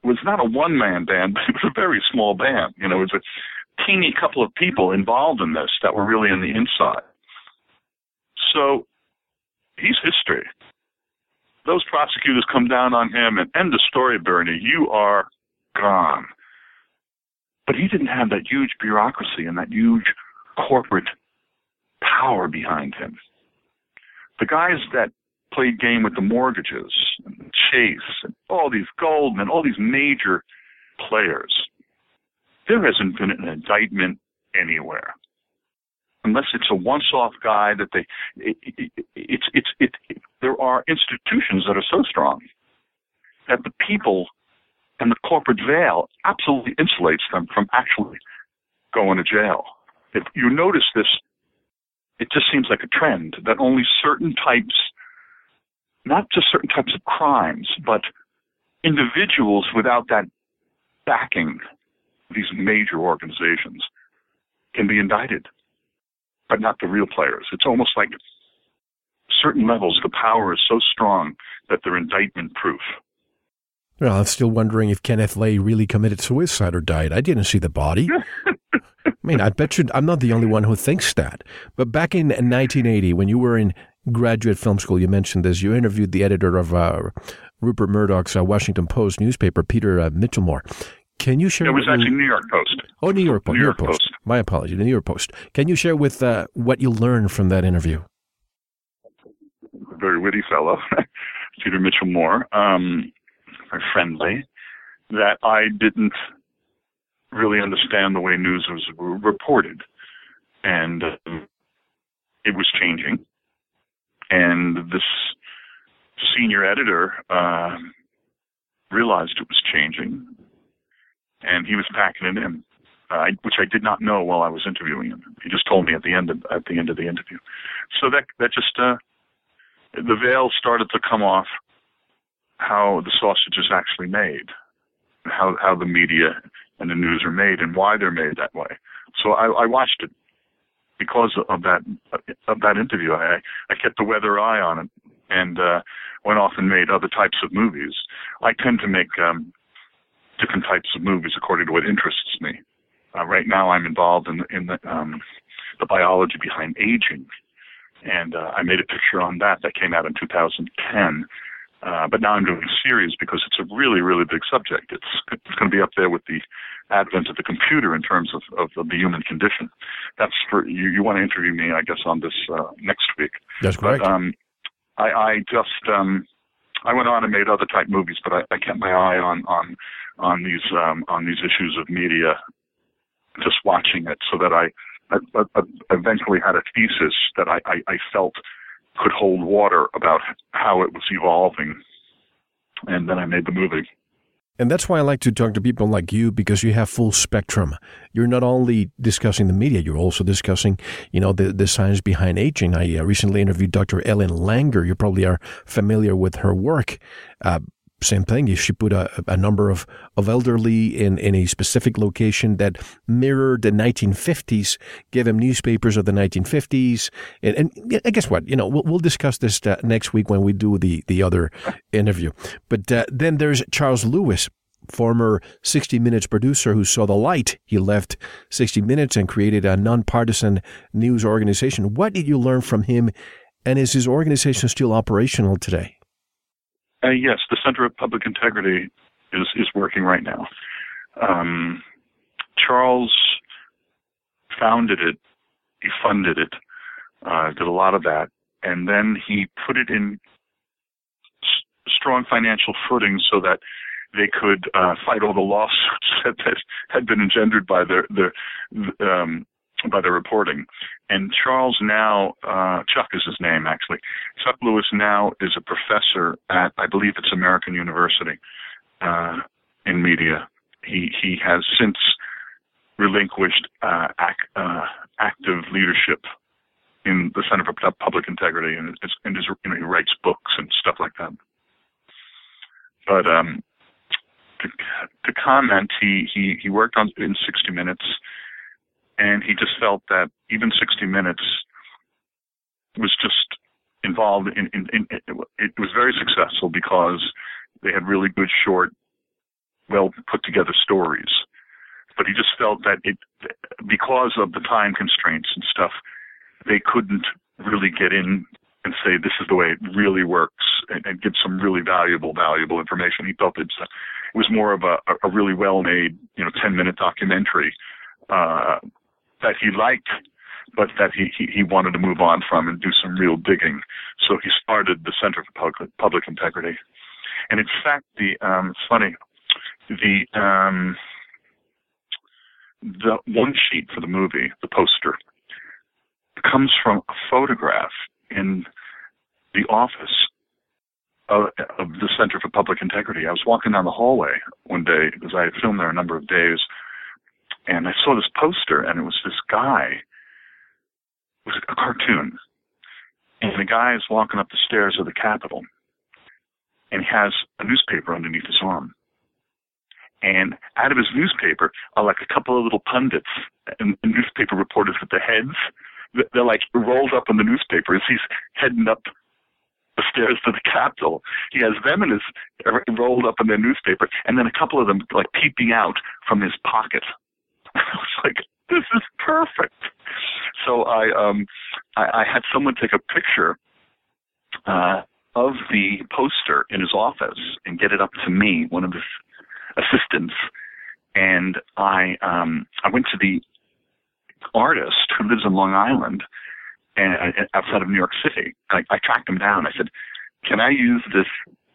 was not a one man band, (laughs) but it was a very small band. You know, it was a teeny couple of people involved in this that were really in the inside. So he's history. Those prosecutors come down on him and end the story, Bernie. You are gone. But he didn't have that huge bureaucracy and that huge corporate power behind him. The guys that played game with the mortgages and Chase and all these Goldman, all these major players, there hasn't been an indictment anywhere. Unless it's a once-off guy that they, it, it, it's, it's, it, it, there are institutions that are so strong that the people and the corporate veil absolutely insulates them from actually going to jail. If you notice this, it just seems like a trend that only certain types, not just certain types of crimes, but individuals without that backing these major organizations can be indicted, but not the real players. It's almost like certain levels, the power is so strong that they're indictment proof. Well, I'm still wondering if Kenneth Lay really committed suicide or died. I didn't see the body. (laughs) I mean, I bet you I'm not the only one who thinks that. But back in 1980, when you were in graduate film school, you mentioned this. You interviewed the editor of uh, Rupert Murdoch's uh, Washington Post newspaper, Peter uh, Michelmore. Can you share? It was actually New York Post. Oh, New York, New New York Post. Post. My apologies, the New York Post. Can you share with uh, what you learned from that interview? Very witty fellow, (laughs) Peter Michelmore. Um, very friendly, that I didn't really understand the way news was reported. And uh, it was changing. And this senior editor uh, realized it was changing, and he was packing it in, uh, which I did not know while I was interviewing him. He just told me at the end of at the end of the interview. So that that just uh, the veil started to come off how the sausage is actually made, how how the media and the news are made, and why they're made that way. So I, I watched it because of that of that interview. I I kept the weather eye on it and uh, went off and made other types of movies. I tend to make um, different types of movies according to what interests me. Uh, right now, I'm involved in in the um, the biology behind aging, and uh, I made a picture on that that came out in 2010 uh, but now I'm doing a series because it's a really, really big subject. It's it's going to be up there with the advent of the computer in terms of, of, of the human condition. That's for you. You want to interview me, I guess, on this uh, next week. That's correct. But, um, I, I just um, I went on and made other type movies, but I, I kept my eye on on on these um, on these issues of media, just watching it, so that I, I, I eventually had a thesis that I, I, I felt could hold water about how it was evolving. And then I made the movie. And that's why I like to talk to people like you because you have full spectrum. You're not only discussing the media, you're also discussing, you know, the, the science behind aging. I uh, recently interviewed Dr. Ellen Langer. You probably are familiar with her work. Uh, same thing. She put a, a number of, of elderly in, in a specific location that mirrored the 1950s, gave them newspapers of the 1950s. And, and guess what? You know, we'll, we'll discuss this uh, next week when we do the, the other interview. But uh, then there's Charles Lewis, former 60 Minutes producer who saw the light. He left 60 Minutes and created a nonpartisan news organization. What did you learn from him? And is his organization still operational today? Uh, yes, the Center of Public Integrity is is working right now. Um, Charles founded it, he funded it, uh, did a lot of that, and then he put it in s- strong financial footing so that they could uh, fight all the lawsuits (laughs) that, that had been engendered by their their um, by the reporting. And Charles now, uh, Chuck is his name actually. Chuck Lewis now is a professor at, I believe it's American University, uh, in media. He he has since relinquished uh, ac- uh, active leadership in the Center for Public Integrity, and, and you know, he writes books and stuff like that. But um, to, to comment, he, he he worked on in 60 Minutes and he just felt that even 60 Minutes was just involved in, in, in, it was very successful because they had really good short well put together stories. But he just felt that it because of the time constraints and stuff they couldn't really get in and say this is the way it really works and, and give some really valuable valuable information. He felt it was more of a, a really well made you know 10 minute documentary uh, that he liked but that he, he, he wanted to move on from and do some real digging. So he started the Center for Public, Integrity. And in fact, the um, it's funny, the um, the one sheet for the movie, the poster, comes from a photograph in the office of, of the Center for Public Integrity. I was walking down the hallway one day because I had filmed there a number of days, and I saw this poster, and it was this guy. It was a cartoon, and the guy is walking up the stairs of the Capitol, and he has a newspaper underneath his arm. And out of his newspaper are like a couple of little pundits and, and newspaper reporters with the heads. They're like rolled up in the newspaper as he's heading up the stairs to the Capitol. He has them in his rolled up in their newspaper, and then a couple of them like peeping out from his pocket. (laughs) I was like, this is perfect. So I um I, I had someone take a picture uh of the poster in his office and get it up to me, one of his assistants. And I um I went to the artist who lives in Long Island and outside of New York City. I, I tracked him down. I said, "Can I use this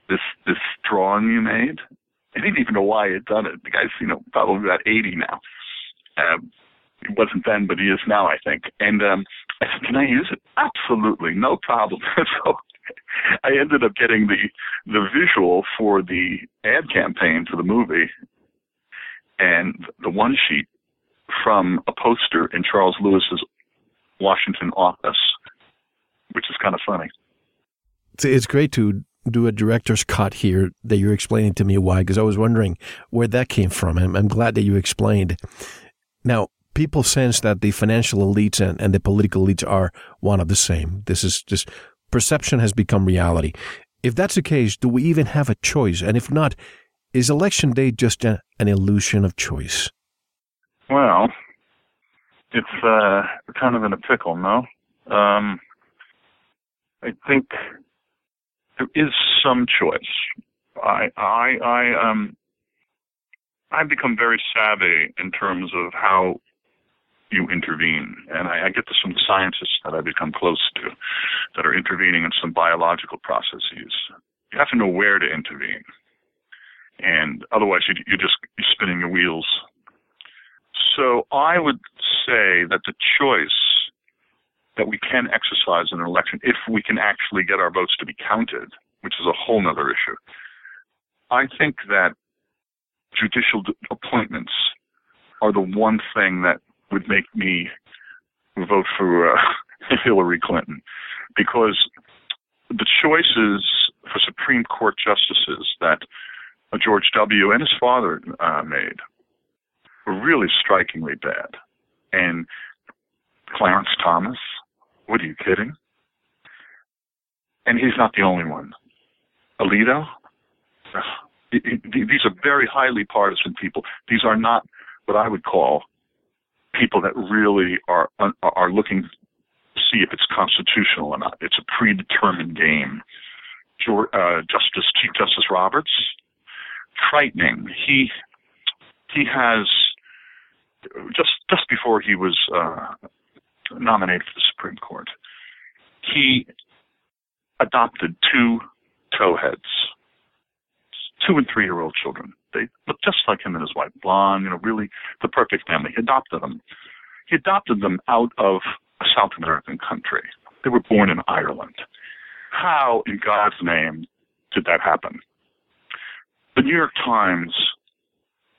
this this drawing you made?" I didn't even know why he had done it. The guy's you know probably about 80 now. Um, he wasn't then, but he is now, I think. And um, I said, "Can I use it?" Absolutely, no problem. (laughs) so I ended up getting the the visual for the ad campaign for the movie, and the one sheet from a poster in Charles Lewis's Washington office, which is kind of funny. It's great to do a director's cut here that you're explaining to me why, because I was wondering where that came from. I'm, I'm glad that you explained. Now, people sense that the financial elites and, and the political elites are one of the same. This is just perception has become reality. If that's the case, do we even have a choice? And if not, is election day just a, an illusion of choice? Well, it's uh, kind of in a pickle, no? Um, I think there is some choice. I, I, I, um, I've become very savvy in terms of how you intervene, and I, I get to some scientists that I've become close to, that are intervening in some biological processes. You have to know where to intervene, and otherwise you, you're just you're spinning your wheels so I would say that the choice that we can exercise in an election, if we can actually get our votes to be counted, which is a whole other issue, I think that judicial appointments are the one thing that would make me vote for uh, (laughs) Hillary Clinton, because the choices for Supreme Court justices that George W. and his father uh, made were really strikingly bad. And Clarence Thomas, what are you kidding? And he's not the only one. Alito, these are very highly partisan people. These are not what I would call people that really are are looking to see if it's constitutional or not. It's a predetermined game. Uh, Justice Chief Justice Roberts, frightening. He he has just just before he was uh, nominated for the Supreme Court, he adopted two towheads, two and three year old children. They look just like him and his wife, blonde, you know, really the perfect family. He adopted them. He adopted them out of a South American country. They were born in Ireland. How, in God's name, did that happen? The New York Times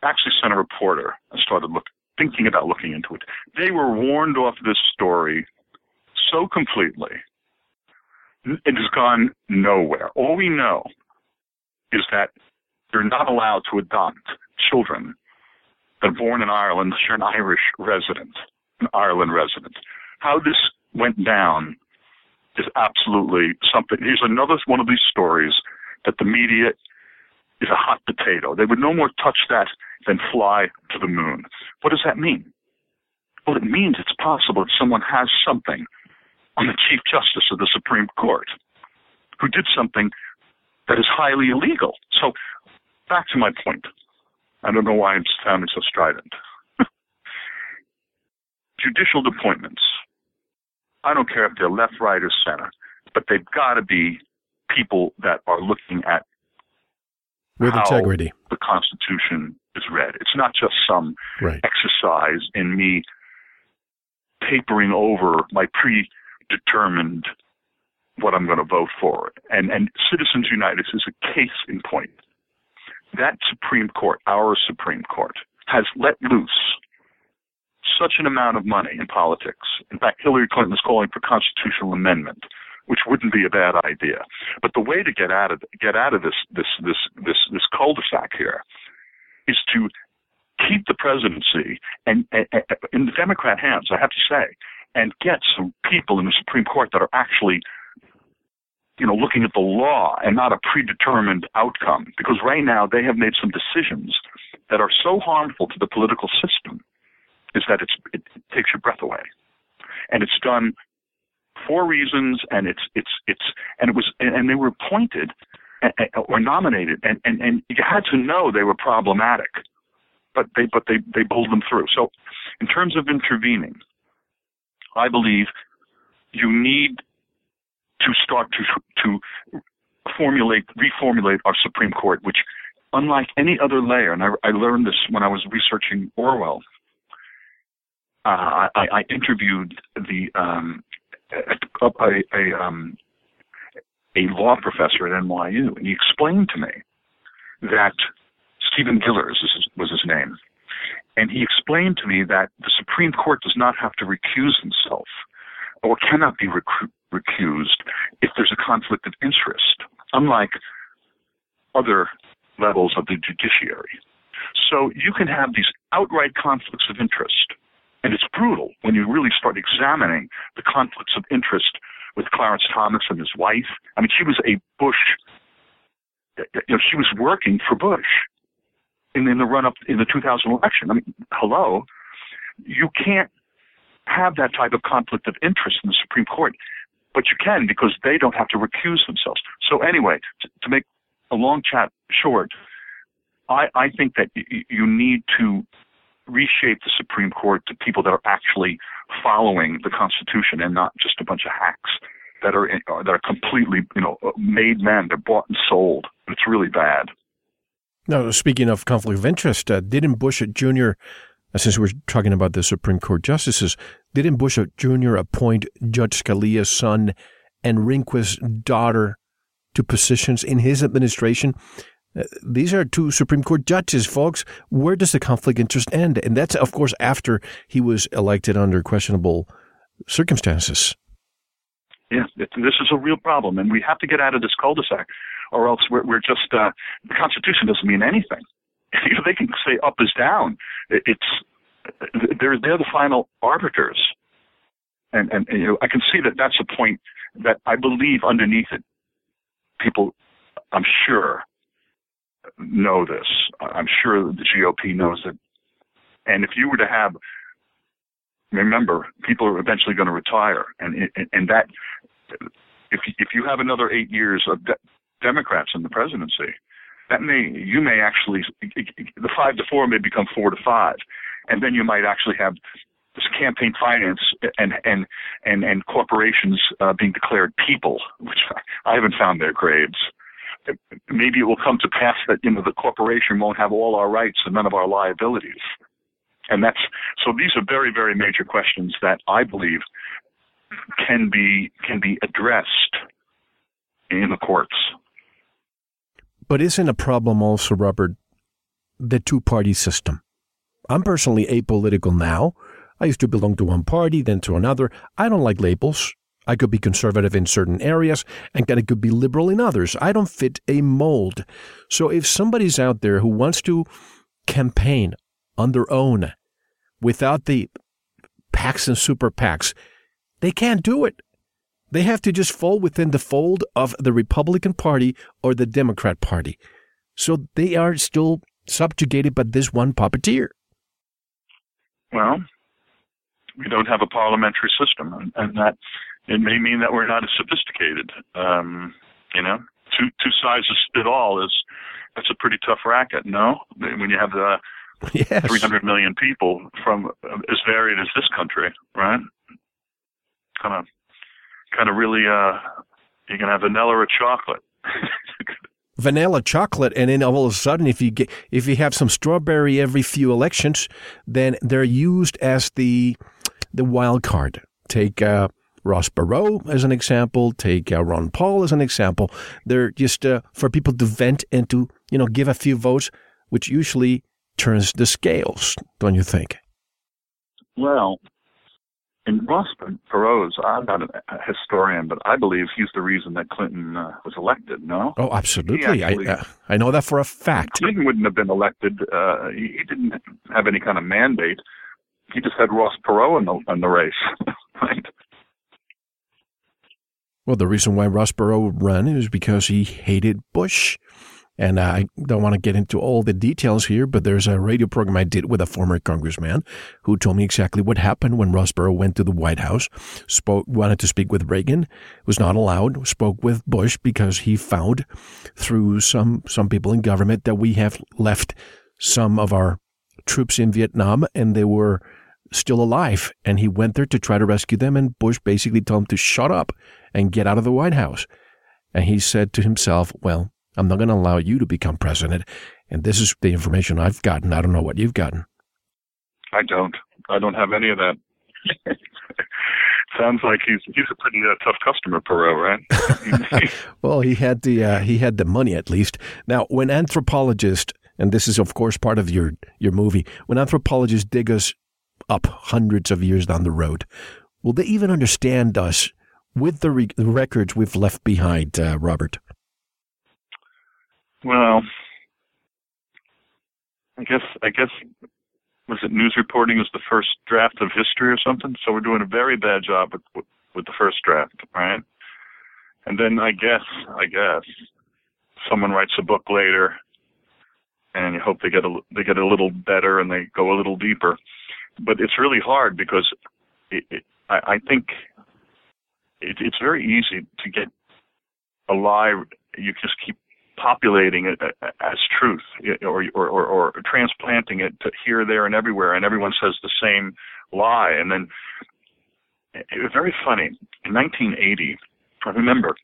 actually sent a reporter and started looking thinking about looking into it. They were warned off this story so completely. It has gone nowhere. All we know is that you're not allowed to adopt children that are born in Ireland you're an Irish resident, an Ireland resident. How this went down is absolutely something. Here's another one of these stories that the media is a hot potato. They would no more touch that than fly to the moon. What does that mean? Well, it means it's possible that someone has something on the Chief Justice of the Supreme Court who did something that is highly illegal. So, back to my point. I don't know why I'm sounding so strident. (laughs) Judicial appointments I don't care if they're left, right, or center, but they've got to be people that are looking at with integrity the Constitution is read. It's not just some right. exercise in me papering over my predetermined what I'm going to vote for. And and Citizens United is a case in point. That Supreme Court, our Supreme Court, has let loose such an amount of money in politics. In fact, Hillary Clinton is calling for constitutional amendment, which wouldn't be a bad idea. But the way to get out of get out of this this this this this cul-de-sac here is to keep the presidency and, and, and in the Democrat hands, I have to say, and get some people in the Supreme Court that are actually you know, looking at the law and not a predetermined outcome. Because right now they have made some decisions that are so harmful to the political system is that it's, it, takes your breath away. And it's done for reasons and it's, it's, it's, and it was, and they were appointed or nominated and, and, and you had to know they were problematic, but they, but they, they bowled them through. So in terms of intervening, I believe you need to start to to formulate reformulate our Supreme Court, which unlike any other layer, and I, I learned this when I was researching Orwell. Uh, I, I, interviewed the um, a, a, a, um, a law professor at NYU, and he explained to me that Stephen Gillers was his name, and he explained to me that the Supreme Court does not have to recuse himself or cannot be recru- recused if there's a conflict of interest, unlike other levels of the judiciary. So you can have these outright conflicts of interest, and it's brutal when you really start examining the conflicts of interest with Clarence Thomas and his wife. I mean, she was a Bush, you know, she was working for Bush in, in the run up in the 2000 election. I mean, hello, you can't have that type of conflict of interest in the Supreme Court, but you can because they don't have to recuse themselves. So anyway, to, to make a long chat short, I, I think that y- you need to reshape the Supreme Court to people that are actually following the Constitution and not just a bunch of hacks that are that are completely you know made men. They're bought and sold. It's really bad. Now, speaking of conflict of interest, uh, didn't Bush Jr since we're talking about the Supreme Court justices, didn't Bush Jr. appoint Judge Scalia's son and Rehnquist's daughter to positions in his administration? Uh, these are two Supreme Court judges, folks. Where does the conflict interest end? And that's, of course, after he was elected under questionable circumstances. Yeah, this is a real problem, and we have to get out of this cul-de-sac, or else we're, we're just uh, the Constitution doesn't mean anything. (laughs) you know, they can say up is down. It's they're they're the final arbiters, and and, you know, I can see that that's a point that I believe underneath it, people, I'm sure, know this. I'm sure the GOP knows it. And if you were to have, remember, people are eventually going to retire, and and, and that if if you have another eight years of de- Democrats in the presidency, that may you may actually the five to four may become four to five, and then you might actually have this campaign finance and and and and corporations uh, being declared people, which I haven't found their graves. Maybe it will come to pass that you know the corporation won't have all our rights and none of our liabilities, and that's so. These are very very major questions that I believe can be can be addressed in the courts. But isn't a problem also, Robert, the two party system? I'm personally apolitical now. I used to belong to one party, then to another. I don't like labels. I could be conservative in certain areas and I could be liberal in others. I don't fit a mold. So if somebody's out there who wants to campaign on their own without the PACs and super PACs, they can't do it. They have to just fall within the fold of the Republican Party or the Democrat Party. So they are still subjugated by this one puppeteer. Well, we don't have a parliamentary system, and, and that it may mean that we're not as sophisticated. Um, you know, two two sizes fit all is that's a pretty tough racket. No, when you have the (laughs) yes. 300 million people from as varied as this country, right? kind of kind of really uh you can have vanilla or chocolate. (laughs) vanilla chocolate, and then all of a sudden, if you get if you have some strawberry every few elections, then they're used as the the wild card. Take uh, Ross Perot as an example. Take uh, Ron Paul as an example. They're just uh, for people to vent and to you know give a few votes, which usually turns the scales, don't you think? Well, in Ross Perot's, I'm not a historian, but I believe he's the reason that Clinton uh, was elected. No? Oh, absolutely. Actually, I uh, I know that for a fact. Clinton wouldn't have been elected. Uh, he, he, didn't have any kind of mandate. He just had Ross Perot in the in the race, (laughs) right? Well, the reason why Ross Perot ran is because he hated Bush. And uh, I don't want to get into all the details here, but there's a radio program I did with a former congressman who told me exactly what happened when Ross Perot went to the White House, spoke, wanted to speak with Reagan, was not allowed, spoke with Bush because he found through some, some people in government that we have left some of our troops in Vietnam and they were still alive. And he went there to try to rescue them. And Bush basically told him to shut up and get out of the White House. And he said to himself, well, I'm not going to allow you to become president. And this is the information I've gotten. I don't know what you've gotten. I don't. I don't have any of that. Sounds like he's he's a pretty uh, tough customer, Perot, right? (laughs) well, he had the uh, he had the money at least. Now, when anthropologists, and this is of course part of your your movie, when anthropologists dig us up hundreds of years down the road, will they even understand us with the, re- the records we've left behind, uh, Robert? Well, I guess I guess was it news reporting was the first draft of history or something. So we're doing a very bad job with with, with the first draft, right? And then I guess I guess someone writes a book later, and you hope they get a they get a little better and they go a little deeper. But it's really hard because it, it, I, I think it, it's very easy to get a lie. You just keep populating it as truth or, or, or, or transplanting it here, there, and everywhere, and everyone says the same lie. And then it was very funny. In 1980, I remember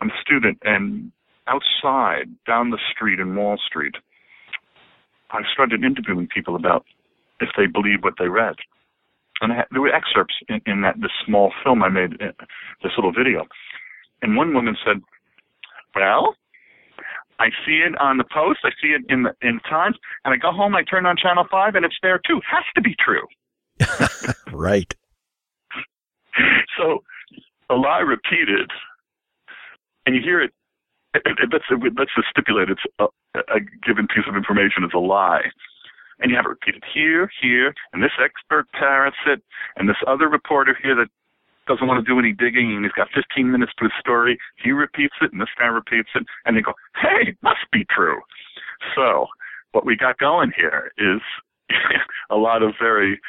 I'm a student, and outside, down the street in Wall Street, I started interviewing people about if they believe what they read. And had, there were excerpts in, in that this small film I made, uh, this little video. And one woman said, "Well, I see it on the post. I see it in the in Times, and I go home. I turn on Channel Five, and it's there too. Has to be true. (laughs) right. So a lie repeated, and you hear it. That's that's a stipulated uh, a, a given piece of information is a lie, and you have it repeated here, here, and this expert parrots it, and this other reporter here that doesn't want to do any digging and he's got 15 minutes to his story. He repeats it and this guy repeats it and they go, hey, must be true. So what we got going here is (laughs) a lot of very,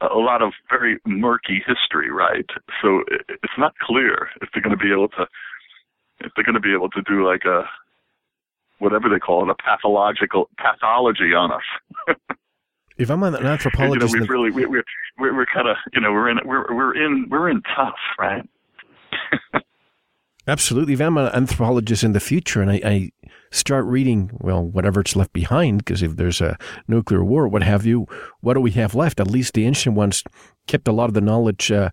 a lot of very murky history, right? So it's not clear if they're going to be able to, if they're going to be able to do like a, whatever they call it, a pathological pathology on us. (laughs) If I'm an anthropologist, you know, we really we, we're we're, we're kind of you know we're in we're we're in we're in tough, right? (laughs) Absolutely. If I'm an anthropologist in the future and I, I start reading, well, whatever's left behind, because if there's a nuclear war, what have you, what do we have left? At least the ancient ones kept a lot of the knowledge uh,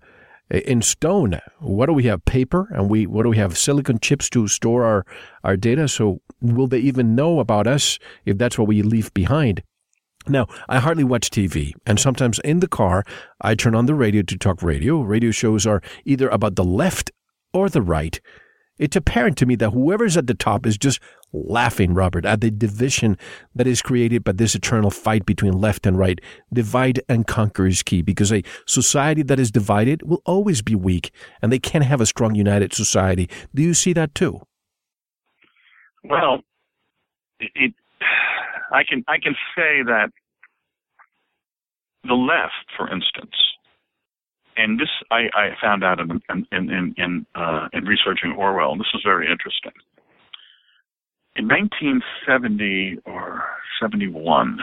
in stone. What do we have? Paper, and we what do we have? Silicon chips to store our our data. So will they even know about us if that's what we leave behind? Now, I hardly watch TV, and sometimes in the car, I turn on the radio to talk radio. Radio shows are either about the left or the right. It's apparent to me that whoever's at the top is just laughing, Robert, at the division that is created by this eternal fight between left and right. Divide and conquer is key because a society that is divided will always be weak, and they can't have a strong, united society. Do you see that too? Well, it, I can I can say that the left, for instance, and this I, I found out in in in in, uh, in researching Orwell. And this is very interesting. In 1970 or 71,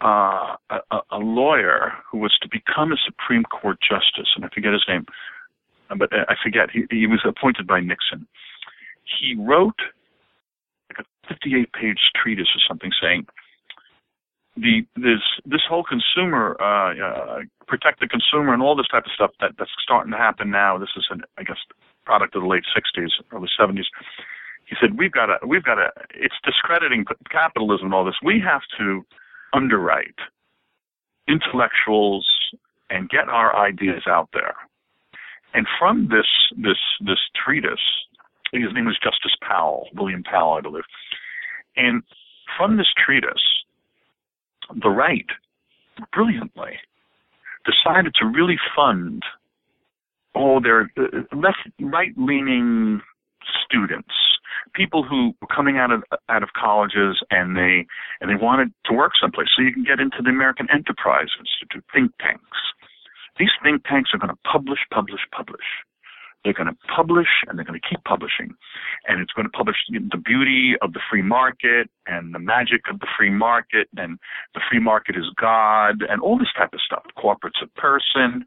uh, a, a lawyer who was to become a Supreme Court justice, and I forget his name, but I forget. He, he was appointed by Nixon. He wrote like a 58-page treatise or something saying the this this whole consumer uh, uh, protect the consumer and all this type of stuff that that's starting to happen now. This is an I guess product of the late 60s, early 70s. He said we've got to we've got to it's discrediting capitalism and all this. We have to underwrite intellectuals and get our ideas out there. And from this this this treatise, his name was Justice Powell, William Powell, I believe. And from this treatise, the right brilliantly decided to really fund all their uh, left right leaning students people who were coming out of out of colleges and they and they wanted to work someplace. So you can get into the American Enterprise Institute think tanks. These think tanks are going to publish publish publish they're going to publish and they're going to keep publishing. And it's going to publish the beauty of the free market and the magic of the free market and the free market is God and all this type of stuff. Corporate's a person,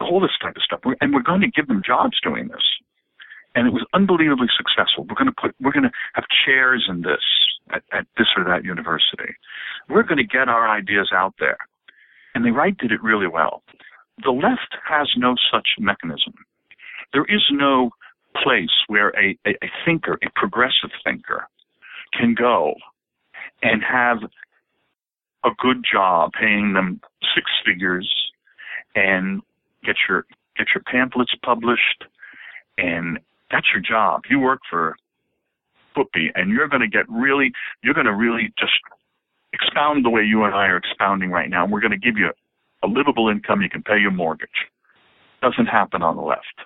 all this type of stuff. And we're going to give them jobs doing this. And it was unbelievably successful. We're going to put, we're going to have chairs in this at, at this or that university. We're going to get our ideas out there. And the right did it really well. The left has no such mechanism. There is no place where a, a, a thinker, a progressive thinker, can go and have a good job paying them six figures and get your get your pamphlets published and that's your job. You work for Whoopi and you're gonna get really you're gonna really just expound the way you and I are expounding right now. We're gonna give you a livable income, you can pay your mortgage. Doesn't happen on the left.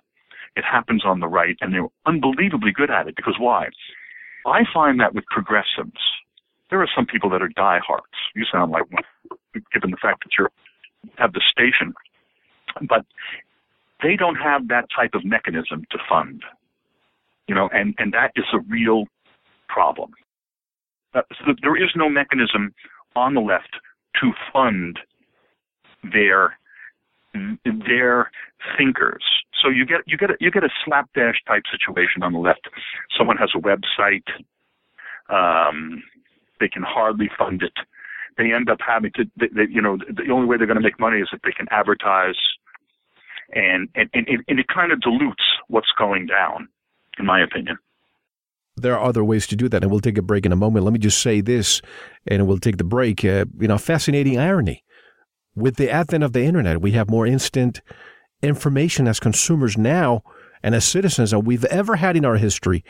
It happens on the right, and they're unbelievably good at it because why? I find that with progressives, there are some people that are diehards. You sound like one, given the fact that you have the station, but they don't have that type of mechanism to fund. You know, and and that is a real problem. Uh, so there is no mechanism on the left to fund their their thinkers. So you get you get a, you get a slapdash type situation on the left. Someone has a website. Um, they can hardly fund it. They end up having to, they, they, you know, the only way they're going to make money is if they can advertise, and and and, and it kind of dilutes what's going down, in my opinion there are other ways to do that, and we'll take a break in a moment. Let me just say this, and we'll take the break. Uh, you know, fascinating irony with the advent of the internet, we have more instant information as consumers now and as citizens than we've ever had in our history.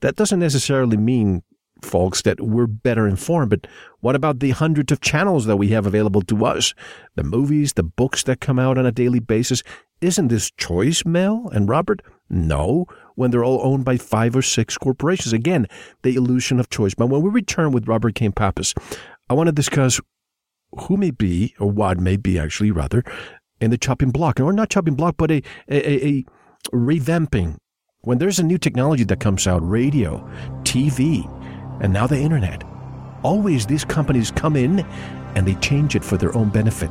That doesn't necessarily mean, folks, that we're better informed, but what about the hundreds of channels that we have available to us? The movies, the books that come out on a daily basis. Isn't this choice, Mel and Robert? No, when they're all owned by five or six corporations. Again, the illusion of choice. But when we return with Robert Kane Pappas, I want to discuss who may be, or what may be actually rather, in the chopping block, or not chopping block, but a, a, a revamping. When there's a new technology that comes out, radio, TV, and now the internet, always these companies come in and they change it for their own benefit.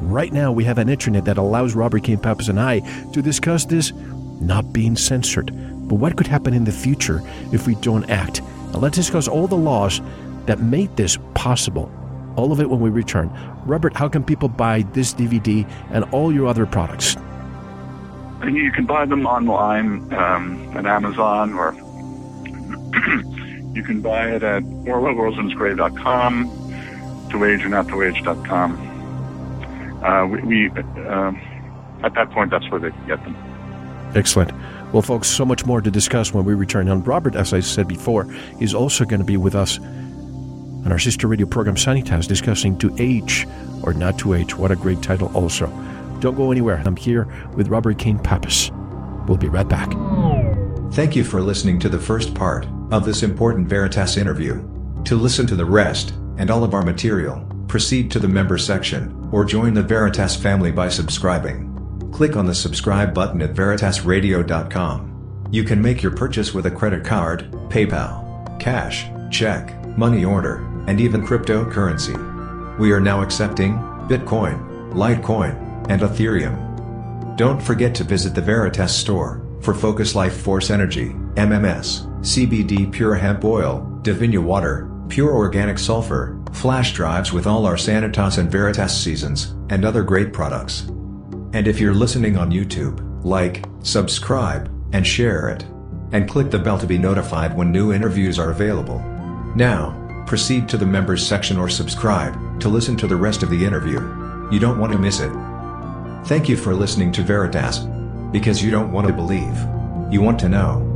Right now, we have an internet that allows Robert Kane Pappas and I to discuss this not being censored. But what could happen in the future if we don't act? Now, let's discuss all the laws that made this possible all of it when we return. Robert, how can people buy this DVD and all your other products? You can buy them online um, at Amazon or (clears throat) you can buy it at orwellrosengrave.com, to age or not to age.com. Uh, we, we uh, at that point, that's where they can get them. Excellent. Well, folks, so much more to discuss when we return. And Robert, as I said before, is also going to be with us on our sister radio program Sanitas discussing To Age or Not to Age. What a great title, also. Don't go anywhere. I'm here with Robert Kane Pappas. We'll be right back. Thank you for listening to the first part of this important Veritas interview. To listen to the rest and all of our material, proceed to the member section or join the Veritas family by subscribing. Click on the subscribe button at veritasradio.com. You can make your purchase with a credit card, PayPal, cash, check, money order, and even cryptocurrency. We are now accepting Bitcoin, Litecoin, and Ethereum. Don't forget to visit the Veritas store for Focus Life Force Energy, MMS, CBD Pure Hemp Oil, Divinia Water, Pure Organic Sulfur, flash drives with all our Sanitas and Veritas seasons, and other great products. And if you're listening on YouTube, like, subscribe, and share it. And click the bell to be notified when new interviews are available. Now, proceed to the members section or subscribe to listen to the rest of the interview. You don't want to miss it. Thank you for listening to Veritas. Because you don't want to believe. You want to know.